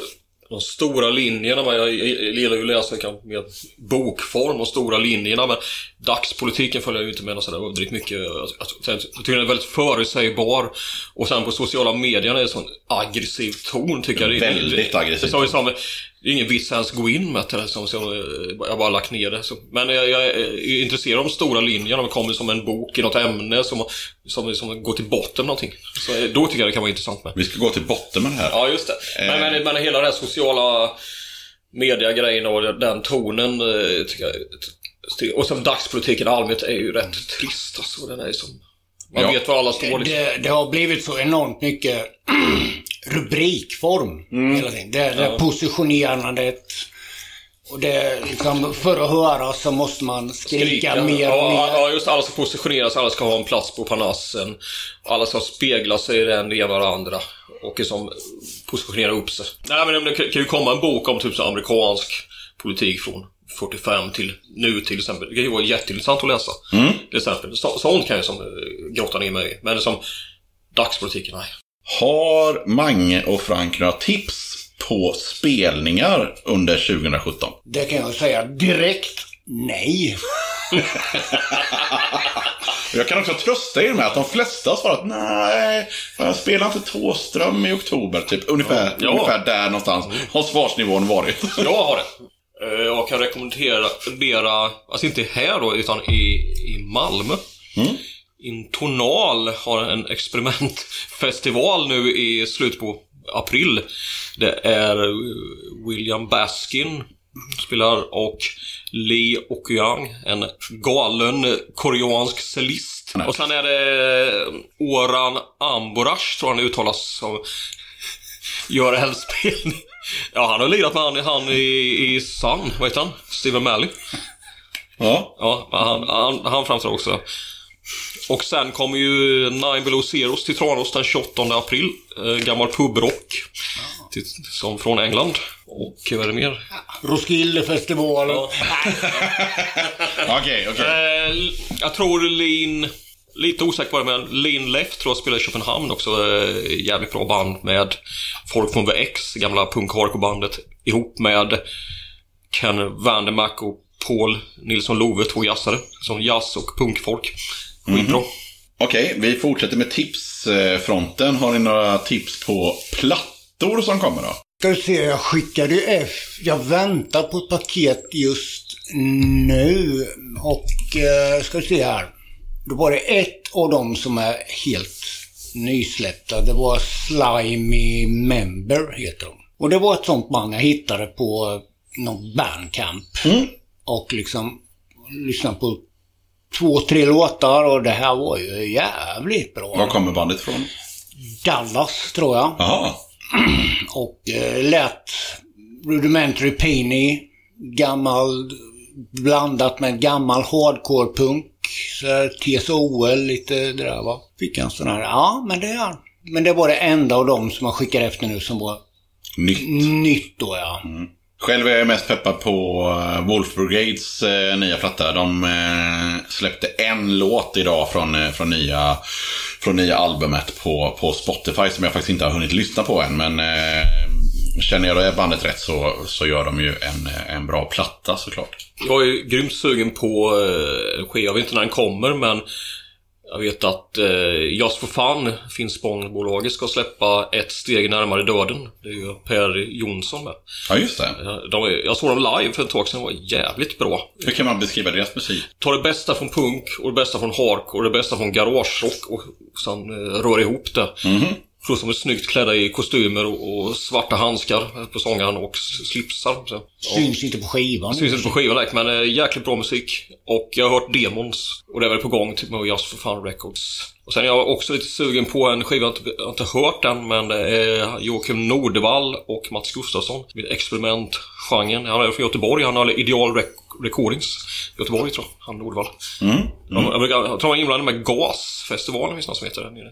de stora linjerna, men jag, gillar ju att läsa kanske mer bokform och stora linjerna, men dagspolitiken följer jag ju inte med sådär överdrivet mycket. Jag, jag, jag tycker den är väldigt förutsägbar. Och sen på sociala medier är det en sån aggressiv ton, tycker jag. Det- Väldigt aggressiv Det, det, det, det är ingen vits ens gå in med det, som, som, eh, jag bara lagt ner det. Så, men jag, jag är intresserad av de stora linjerna, de kommer som en bok i något ämne som, som, som går till botten med någonting. Så, eh, då tycker jag det kan vara intressant med. Vi ska gå till botten med det här. Ja, just det. Men, men, men hela den här sociala mediegrejen och den tonen eh, tycker jag... Och som dagspolitiken i allmänhet är ju rätt trist alltså. Den är som... Man Ja. vet var alla står liksom. Det, det har blivit så enormt mycket rubrikform hela tiden. Det, det positionerandet. Och det liksom, för att höra så måste man skrika, mer och ja, mer. ja, just. Alla ska positioneras, alla ska ha en plats på Parnassen. Alla ska spegla sig i den, ena och det andra. Och liksom positionera upp sig. Nej, men det kan ju komma en bok om typ så amerikansk politik från 45 till nu till exempel. Det kan ju vara jätteintressant att läsa. Till exempel. Så, sånt kan jag som eh, grotta ner mig i. Men som dagspolitiken, nej. Har Mange och Frank några tips på spelningar under 2017? Det kan jag säga direkt. Nej. Jag kan också trösta er med att de flesta har svarat nej, jag spelar inte Tåström i oktober. Typ ungefär, Ja. ungefär där någonstans har svarsnivån varit. Jag har det. Eh, Jag kan rekommendera, alltså inte här då, utan i, i Malmö. Intonal har en experimentfestival nu i slutet på april. Det är eh, William Baskin spelar och Lee Okyang, en galen koreansk cellist. Och sen är det Oran Amborash, tror han uttalas som gör en spelning. Ja, han har lirat med han, han i, i Sun, vad heter han? Steven Malley. Ja. Ja, han, han, han framträder också. Och sen kommer ju Nine Below Zeros till Tranås den 28 april. Eh, gammal pubrock. Till, som från England. Och vad är det mer? Roskildefestivalen. Okej, okej. Eh, jag tror Lean... Lite osäker på det, men Lean Left tror jag spelar i Köpenhamn också. Eh, jävligt bra band med folk från VX, gamla punk bandet ihop med Ken Vandermack och Paul Nilsson Love, två jazzare. Som jazz och punkfolk. Skitbra. Okej, vi fortsätter med tipsfronten. Har ni några tips på plattor som kommer då? Ska vi se, jag skickade ju F. Jag väntar på ett paket just nu. Och eh, ska vi se här. Då var det ett av dem som är helt nysläppta. Det var Slimy Member heter de. Och det var ett sånt band jag hittade på någon bandcamp. Och liksom lyssnade på två, tre låtar och det här var ju jävligt bra. Var kommer bandet ifrån? Dallas tror jag. Jaha. Och eh, lät Rudimentary Penny, gammal, blandat med gammal hardcore-punk. TSOL, lite det där va. Fick en sån här, ja men det är Men det var det enda av dem som jag skickar efter nu som var Nytt. nytt då ja. Själv är jag mest peppad på eh, Wolf Brigades eh, nya platta. De eh, släppte en låt idag från, eh, från, nya, från nya albumet på, på Spotify som jag faktiskt inte har hunnit lyssna på än. Men eh, känner jag det bandet rätt så, så gör de ju en, en bra platta såklart. Jag är grymt sugen på eh. Jag vet inte när den kommer, men jag vet att eh, Just for Fun, Finspångbolaget, ska släppa Ett steg närmare döden. Det är ju Per Jonsson med. Ja, just det. Ja, De, jag såg dem live för ett tag sedan, det var jävligt bra. Hur kan man beskriva deras musik? Ta det bästa från punk och det bästa från hardcore och det bästa från garagerock och sen eh, rör ihop det. Plus de är snyggt klädda i kostymer och, och svarta handskar på sångaren och slipsar. Så. Syns inte på skivan. Syns inte på skivan direkt, men eh, jäkligt bra musik. Och jag har hört demons. Och det är väl på gång typ med Just for Fun Records. Och sen är jag också lite sugen på en skiva, jag har inte, jag har inte hört den, men det är Joakim Nordevall och Mats Gustafsson. Med experimentgenren. Han är från Göteborg, han har Ideal Rec- Recordings. Göteborg tror jag, han Nordevall. De, jag, brukar, jag tror han är inblandad med Gasfestivalen, finns det någon som heter det.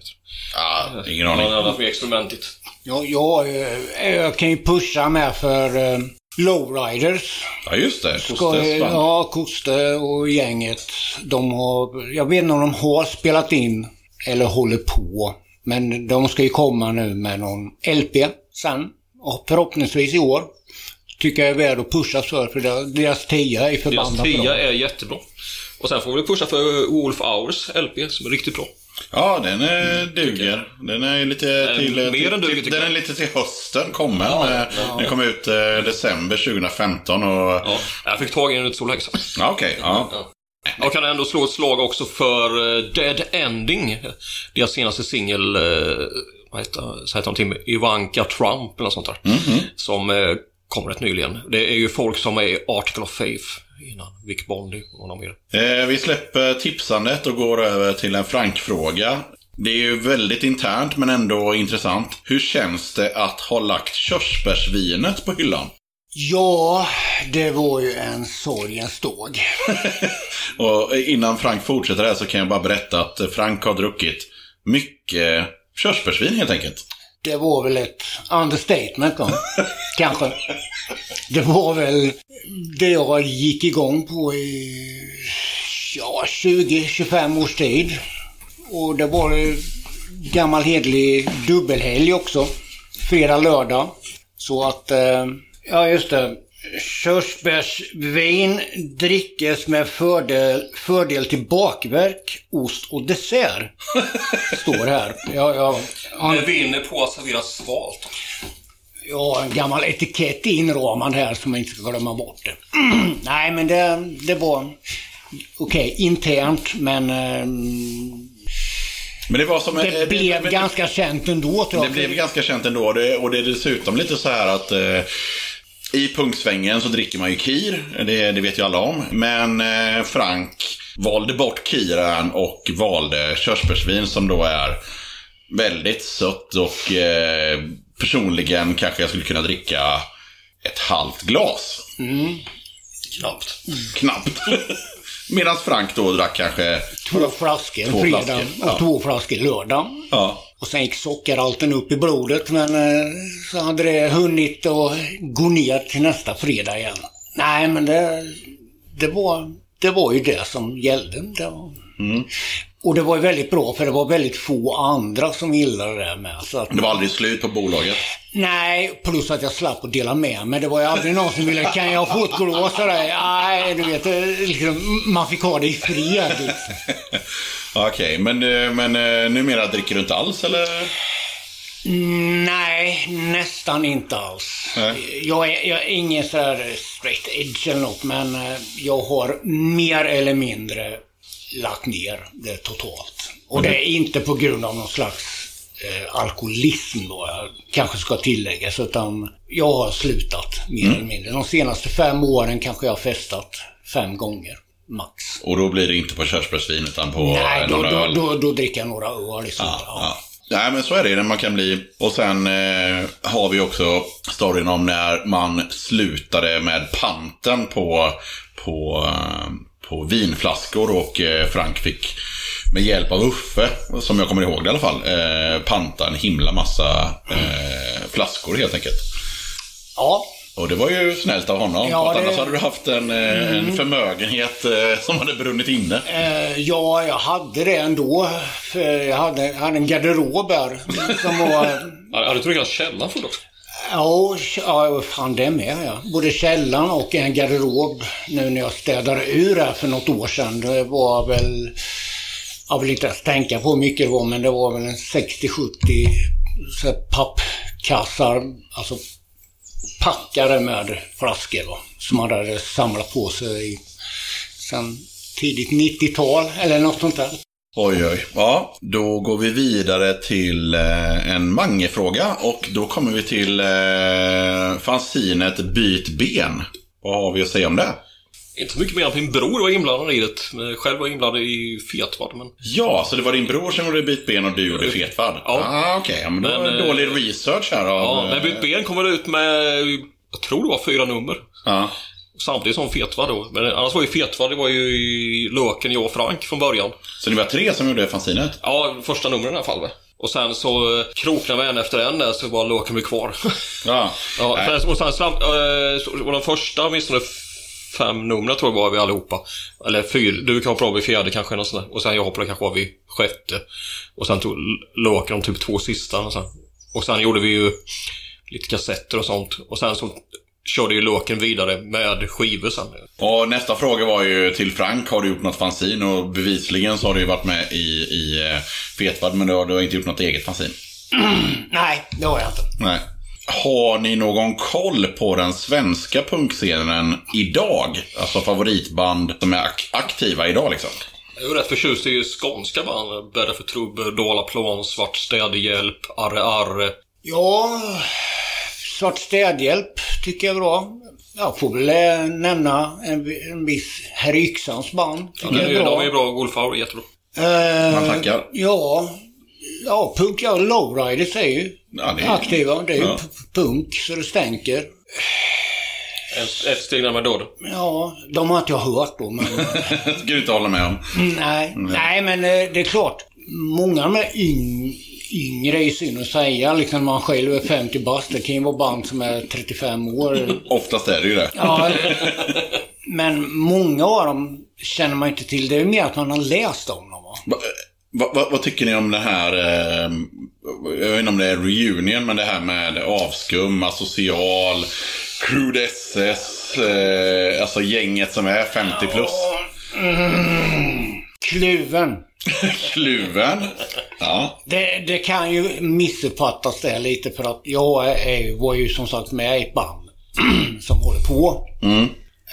Ja, ingen Han aning. har haft med experimentigt. Jag, jag, eh, jag kan ju pusha med för eh, Lowriders. Ja, just det. Kostes ja, Koste och gänget. De har, jag vet inte om de har spelat in eller håller på. Men de ska ju komma nu med någon LP sen. Och förhoppningsvis i år. Tycker jag är värd att pushas för, för deras- deras tia är Deras förbannat tia bra. är jättebra. Och sen får vi pusha för Wolf Hours LP som är riktigt bra. Ja, den är duger. Den är lite till... mer till, än duger, till den är lite till hösten kommer. med- Den kom ut eh, december 2015 och... Ja, Ja, jag fick tag i den inte så länge sedan. okej. ja. Jag kan ändå slå ett slag också för eh, Dead Ending. Deras senaste singel, eh, vad heter, så heter någonting Ivanka Trump eller något sånt där. Som eh, kom rätt nyligen. Det är ju folk som är Article of Faith innan. Vic Bondi och någon mer. Eh, vi släpper tipsandet och går över till en Frank-fråga. Det är ju väldigt internt men ändå intressant. Hur känns det att ha lagt körsbärsvinet på hyllan? Ja, det var ju en sorgens dag. Och innan Frank fortsätter här så kan jag bara berätta att Frank har druckit mycket körsbärsvin helt enkelt. Det var väl ett understatement då. Kanske. Det var väl det jag gick igång på i ja, 20-25 års tid. Och det var ju gammal hedlig dubbelhelg också. Fredag, lördag. Så att, eh, ja just det. Körsbärsvin drickes med fördel, fördel till bakverk, ost och dessert. Står här. Ja, ja, ja. vinner på att serveras svalt. Ja, en gammal etikett inramad här som man inte ska glömma bort det. Nej, men det, det var okej, internt, men eh, Men det var som... det eh, blev men- ganska känt ändå tror Det jag. blev ganska känt ändå. och Det, och det är dessutom lite så här att eh, i punksvängen så dricker man ju kir. Det, det vet ju alla om. Men eh, Frank valde bort kiren och valde körsbärsvin som då är väldigt sött och eh, personligen kanske jag skulle kunna dricka ett halvt glas. Knappt. Knappt. Medan Frank då drack kanske... Två flaskor Två fredag flaskor, och ja. två flaskor lördag. Ja. Och sen gick sockerhalten upp i blodet, men eh, så hade det hunnit att gå ner till nästa fredag igen. Nej, men det, det var det var ju det som gällde. Det var... Mm. Och det var ju väldigt bra för det var väldigt få andra som gillade det med. Så att, Det var aldrig slut på bolaget. nej, plus att jag slapp att dela med mig. Det var ju aldrig någon som ville, kan jag få ett glas av dig? Nej, du vet, liksom, man fick ha det i fred. Liksom. Okej, men, eh, men eh, numera dricker du inte alls eller? Nej, nästan inte alls. Nej. Jag är, jag är ingen sådär straight edge eller något, men eh, jag har mer eller mindre lagt ner det totalt. Och det är inte på grund av någon slags eh, alkoholism då, jag kanske ska tilläggas, utan jag har slutat mer eller mindre. De senaste fem åren kanske jag har festat fem gånger, max. Och då blir det inte på körsbärsvin utan på Nej, då, några då, öl? då, då dricker jag några öl där. Ja. Ja. Nej, men så är det man kan bli. Och sen eh, har vi också storyn om när man slutade med panten på, på, eh, på vinflaskor och eh, Frank fick med hjälp av Uffe, som jag kommer ihåg det i alla fall, eh, panta en himla massa eh, flaskor helt enkelt. ja. Och det var ju snällt av honom. Ja, för det- Mm. Annars hade du haft en, eh, en förmögenhet eh, som hade brunnit inne. Eh, ja, jag hade det ändå. För jag hade, jag hade en garderob där. Som var... Ja, du tryckat källan full också? Ja, ja, fan det med ja. Både källaren och en garderob nu när jag städade ur här för något år sedan. Det var väl... Jag vill inte ens tänka på hur mycket det var, men det var väl en 60-70 pappkassar. Alltså packade med flaskor va, som man hade samlat på sig i sen tidigt 90-tal eller något sånt där. Oj, oj. Ja, då går vi vidare till eh, en Mange-fråga. Och då kommer vi till eh, fanzinet Byt ben. Vad har vi att säga om det? Inte mycket mer än att min bror var inblandad i det. Själv var jag inblandad i Fetvad, men... Ja, så det var din bror som gjorde Byt ben och du gjorde Fetvad? Ja. Ah, Okej, ja, men det Men, var eh, dålig research här av... Ja, men eh, Bytt ben kommer ut med, jag tror det var fyra nummer. ja. Samtidigt som Fetvad då. Men annars var ju Fetvad, det var ju i Löken, jag och Frank från början. Så det var tre som gjorde fanzinet? Ja, första numren i alla fall. va. Och sen så eh, kroknade vi en efter en där så var Löken blev kvar. Ja. ja, Nej. sen, och sen slam, så var de första åtminstone fem numren tror jag var vi allihopa. Eller fyra, du kan hoppa av vid fjärde kanske något sånt där. Och sen jag hoppade kanske av vid sjätte. Och sen tog Löken de typ två sista. Och sen, och sen gjorde vi ju lite kassetter och sånt. Och sen så körde ju Löken vidare med skivor sen. Och nästa fråga var ju till Frank. Har du gjort något fanzin? Och bevisligen så har du ju varit med i, i eh, Fetvad, men du har, du har inte gjort något eget fanzin. Nej, det har jag inte. Nej. Har ni någon koll på den svenska punkscenen idag? Alltså favoritband som är ak- aktiva idag liksom? Jag är rätt förtjust i skånska band. Bädda för trubbel, Dala plan, Svart städhjälp, Arre Arre. Ja, Svart städhjälp tycker jag är bra. Jag får väl eh, nämna en, en viss Herr Yxans band. Ja, Tycker de, jag är, är bra. de är bra. Wolfhour är jättebra. Eh, Man tackar. Ja, ja punk, ja, Lowriders är ju Ja, det är- aktiva. Det är ju Ja. punk så det stänker. Ett, ett steg närmare döden. Ja, de har inte jag hört då, men... Ska du inte hålla med om. nej, nej, men eh, det är klart. Många med yng, yngre är synd att säga. Liksom när man själv är 50 bast. Det kan ju vara band som är 35 år. Oftast är det ju det. Ja, men många av dem känner man inte till. Det är mer att man har läst om dem. Va? Va, va, va, vad tycker ni om det här, eh, jag vet inte om det är reunion, men det här med avskum, asocial, Crude SS, eh, alltså gänget som är 50 plus. Kluven. Kluven. Ja. Det, det kan ju missuppfattas det lite för att jag är, var ju som sagt med i ett band som håller på. Mm.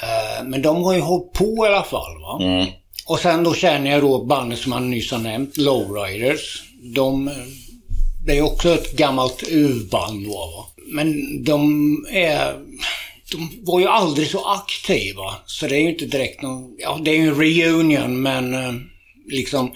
Eh, Men de har ju hållit på i alla fall. Va? Mm. Och sen då känner jag då bandet som man nyss har nämnt, Lowriders. De, det är också ett gammalt urband då. Va? Men de är... De var ju aldrig så aktiva. Så det är ju inte direkt någon... Ja, det är ju en reunion men eh, liksom...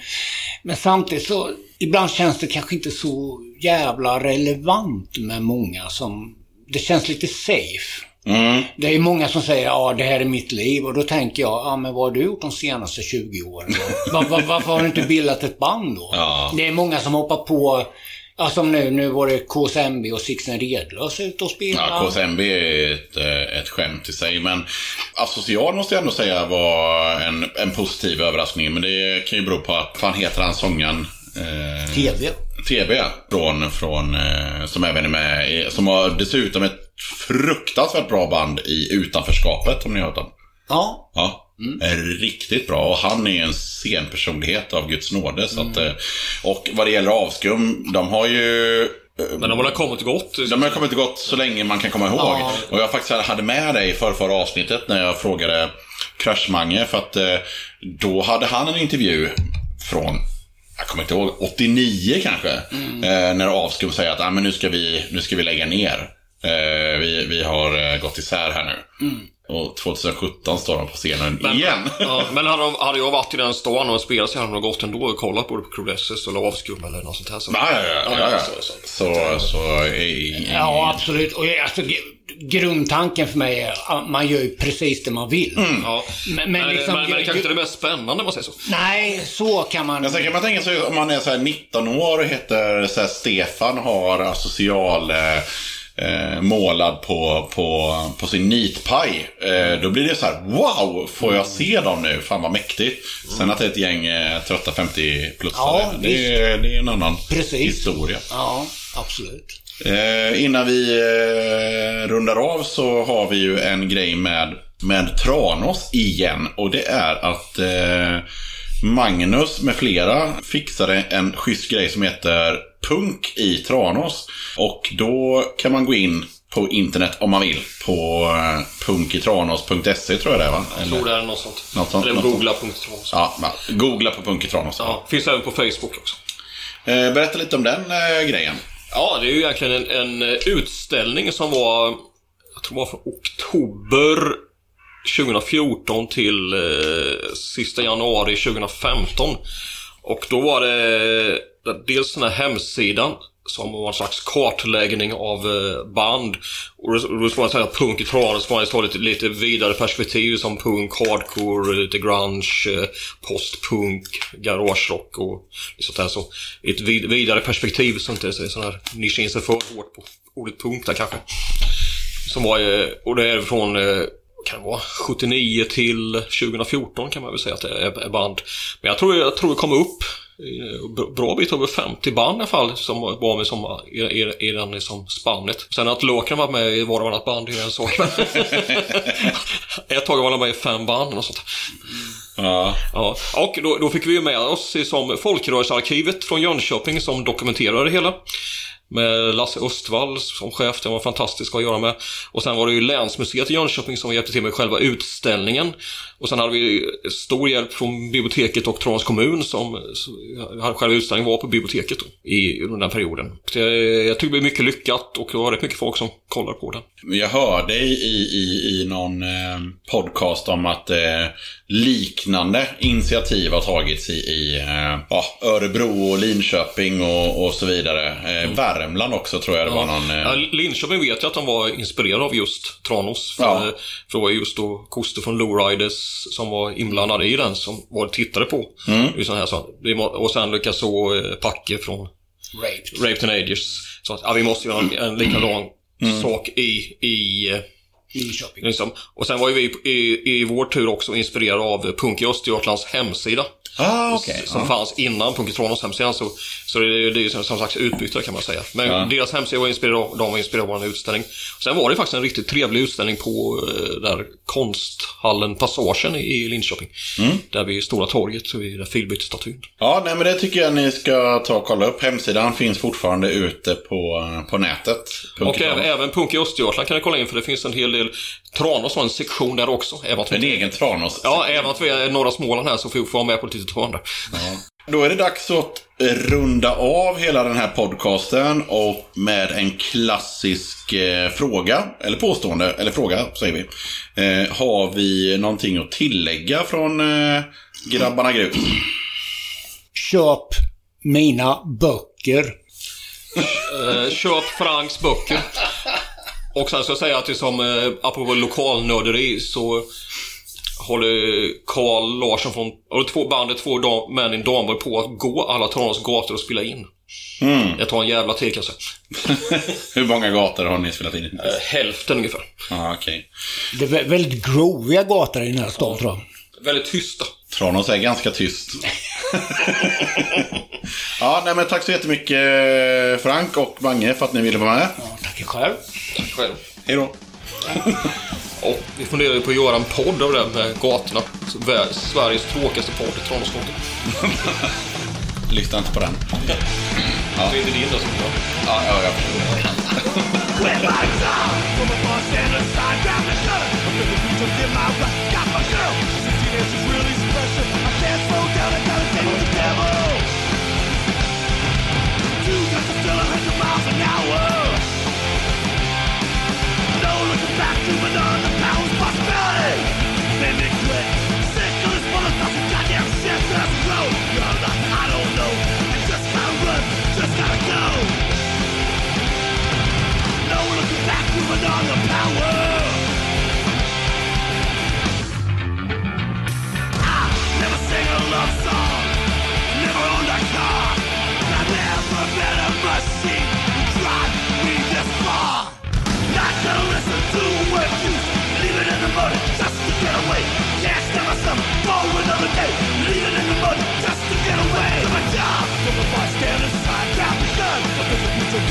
Men samtidigt så... Ibland känns det kanske inte så jävla relevant med många som... Det känns lite safe. Mm. Det är många som säger ja det här är mitt liv och då tänker jag, ja men vad har du gjort de senaste 20 åren? var, var, varför har du inte bildat ett band då? Ja. Det är många som hoppar på Ja, som nu. Nu var det KSMB och Sixten Redlös ute och spelade. Ja, KSMB är ett, eh, ett skämt i sig. Men Asocial måste jag ändå säga var en, en positiv överraskning. Men det kan ju bero på att, fan heter han sångaren? Eh, TV. TV från, från eh, som även är med i, som har dessutom ett fruktansvärt bra band i Utanförskapet om ni har hört dem. Ja. Ja, är riktigt bra och han är en scenpersonlighet av Guds nåde. Så att, eh, och vad det gäller Avskum, de har ju eh, Men de har väl kommit och gått? de har kommit och gått så länge man kan komma ihåg. Ja. Och jag faktiskt hade med dig i förrförra avsnittet när jag frågade Crash-Mange. För att eh, då hade han en intervju från, jag kommer inte ihåg, 89 kanske. Eh, när Avskum säger att ah, men nu, ska vi, nu ska vi lägga ner. Vi, vi har gått isär här nu. Och 2017 står de på scenen Men, igen. Ja, men hade, de, hade jag varit i den stan och spelat så hade de gått ändå och kollat både på Crudesses eller Avskum eller något sånt här. Så. Ja, ja, ja. ja, ja. så- så- Så, så, i- Ja, absolut. Och alltså, grundtanken för mig är att man gör ju precis det man vill. Ja. Men- Men, men men, liksom- men, det kanske inte är det mest spännande om man säger så. Nej, så kan man... Men sen kan man tänka sig om man är så här 19 år och heter så här Stefan har asocial eh, eh, målad på, på, på sin nitpaj. Eh, då blir det så här: wow, får jag se dem nu? Fan vad mäktigt. Sen att det är ett gäng eh, trötta 50-plussare, Ja, det, är- det är en annan Precis. historia. Ja, absolut. Eh, innan vi eh, rundar av så har vi ju en grej med, med Tranås igen. Och det är att eh, Magnus med flera fixade en schysst grej som heter Punk i Tranås. Och då kan man gå in på internet om man vill på eh, punkitranos.se tror jag det är va? Jag tror det är något sånt. Något sånt, eller något googla.trås. Ja, googla på Punk i Tranås. Ja, finns även på Facebook också. Eh, berätta lite om den eh, grejen. Ja, det är ju egentligen en, en utställning som var, jag tror det var från oktober 2014 till eh, sista januari 2015. Och då var det dels den här hemsidan som var en slags kartläggning av eh, band. Och då ska man säga att punk i Toronto ska man ta lite, lite vidare perspektiv som punk, hardcore, lite grunge, eh, postpunk, garagerock och sånt där. Så ett vid, vidare perspektiv så inte så sån här nischa in sig för hårt på ordet punk där kanske. Som var, eh, och det är från kan det vara 79 till 2014 kan man väl säga att det är band. Men jag tror, jag tror det kom upp bra- bra bit över 50 band i alla fall som var med som, i, i, i den liksom spannet. Sen att Låken var med i var och annat band är en sak. Ett tag var han med i fem band och sånt. Ja. Ja, och då, då fick vi ju med oss som Folkrörelsearkivet från Jönköping som dokumenterade det hela. Med Lasse Östvall som chef, det var fantastiskt att göra med. Och sen var det ju Länsmuseet i Jönköping som hjälpte till med själva utställningen. Och sen hade vi stor hjälp från biblioteket och Tranås kommun som själva utställningen var på biblioteket då, i, den perioden. Så jag, jag tycker det blev mycket lyckat och det var rätt mycket folk som kollar på den. Jag hörde i, i, i någon eh, podcast om att eh, liknande initiativ har tagits i, i eh, Örebro och Linköping och, och så vidare. Eh, Värmland också tror jag det var någon... Eh, Ja, Linköping vet jag att de var inspirerade av just Tranås. För, Ja. för det var just då Koster från Lowriders som var inblandade i den som var tittade på. Mm. I sån här, så, och sen likaså eh, Packe från Raped. Rape Teenagers. Så att, ja, vi måste göra en, en likadan Mm. sak i, i eh, Linköping. liksom. Och sen var ju vi i, i vår tur också inspirerade av Punk i Östergötlands hemsida ah, okay. som ah. fanns innan Punkitronos hemsida. Så, så det, är, det är som sagt utbyte kan man säga. Men ja. deras hemsida var inspirerad, de var inspirerade av en utställning. Sen var det faktiskt en riktigt trevlig utställning på eh, där konsthallen Passagen i Linköping. Mm. Där vid Stora torget, vid filbytesstatyn. Ja, nej, men det tycker jag ni ska ta och kolla upp. Hemsidan finns fortfarande ute på, eh, på nätet. Och även, även Punk i Östergötland kan ni kolla in för det finns en hel del Tranås har en sektion där också. Även en egen Tranås? Ja, även att vi är i norra Småland här så får vi vara med på lite 1200. Ja. Då är det dags att runda av hela den här podcasten och med en klassisk eh, fråga, eller påstående, eller fråga säger vi. Eh, har vi någonting att tillägga från eh, grabbarna grus? Köp mina böcker. Eh, köp Franks böcker. Och sen ska jag säga att det som, eh, apropå lokalnörderi, så håller Carl Larsson från, och två bandet Två dam, män i en damborg på att gå alla Tranås gator och spela in. Det tar en jävla tid kanske. Hur många gator har ni spelat in? Eh, Hälften ungefär. Ja, okej. Det är vä- väldigt groviga gator i den här stan tror jag. Väldigt tysta. Tranås är ganska tyst. ja, nej men tack så jättemycket Frank och Mange för att ni ville vara med. Ja, tack själv. Tack själv. Hej då. Och vi funderar ju på att göra en podd av det med gatorna. Sveriges tråkigaste podd, Tranåsgator. Lyssna inte på den. Det är inte din då som gör. Ja, ja, jag förstår. Just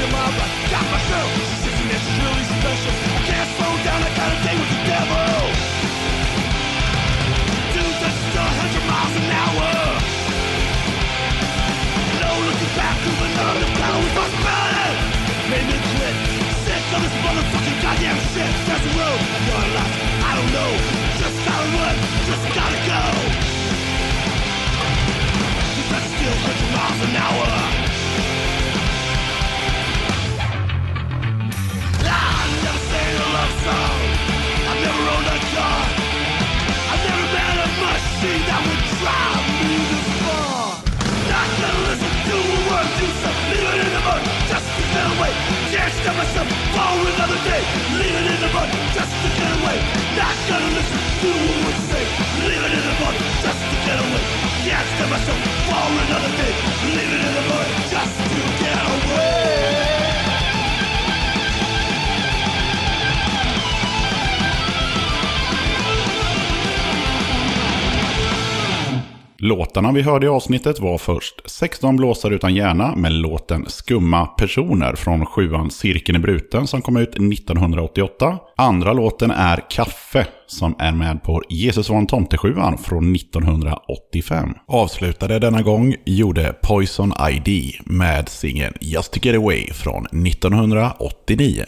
bigger picture to got my girl. She's sitting really special. I can't slow down, I got a date with the devil. Dude, that's still 100 miles an hour. No looking back, moving on the power responsibility. Made me quit. Sick of this motherfucking goddamn shit. There's a road, you're lost. I don't know. Just gotta run, just gotta go. Cause that's still 100 miles an hour. Just to get away. Can't stop myself for another day. Leave it in the mud, living in the mud just to Låtarna vi hörde i avsnittet var först 16 blåsare utan hjärna med låten Skumma personer från sjuan Cirkeln är bruten som kom ut 1988. Andra låten är Kaffe som är med på Jesus var en tomtesjuan från 1985. Avslutade denna gång gjorde Poison ID med singeln Just to get away från 1989.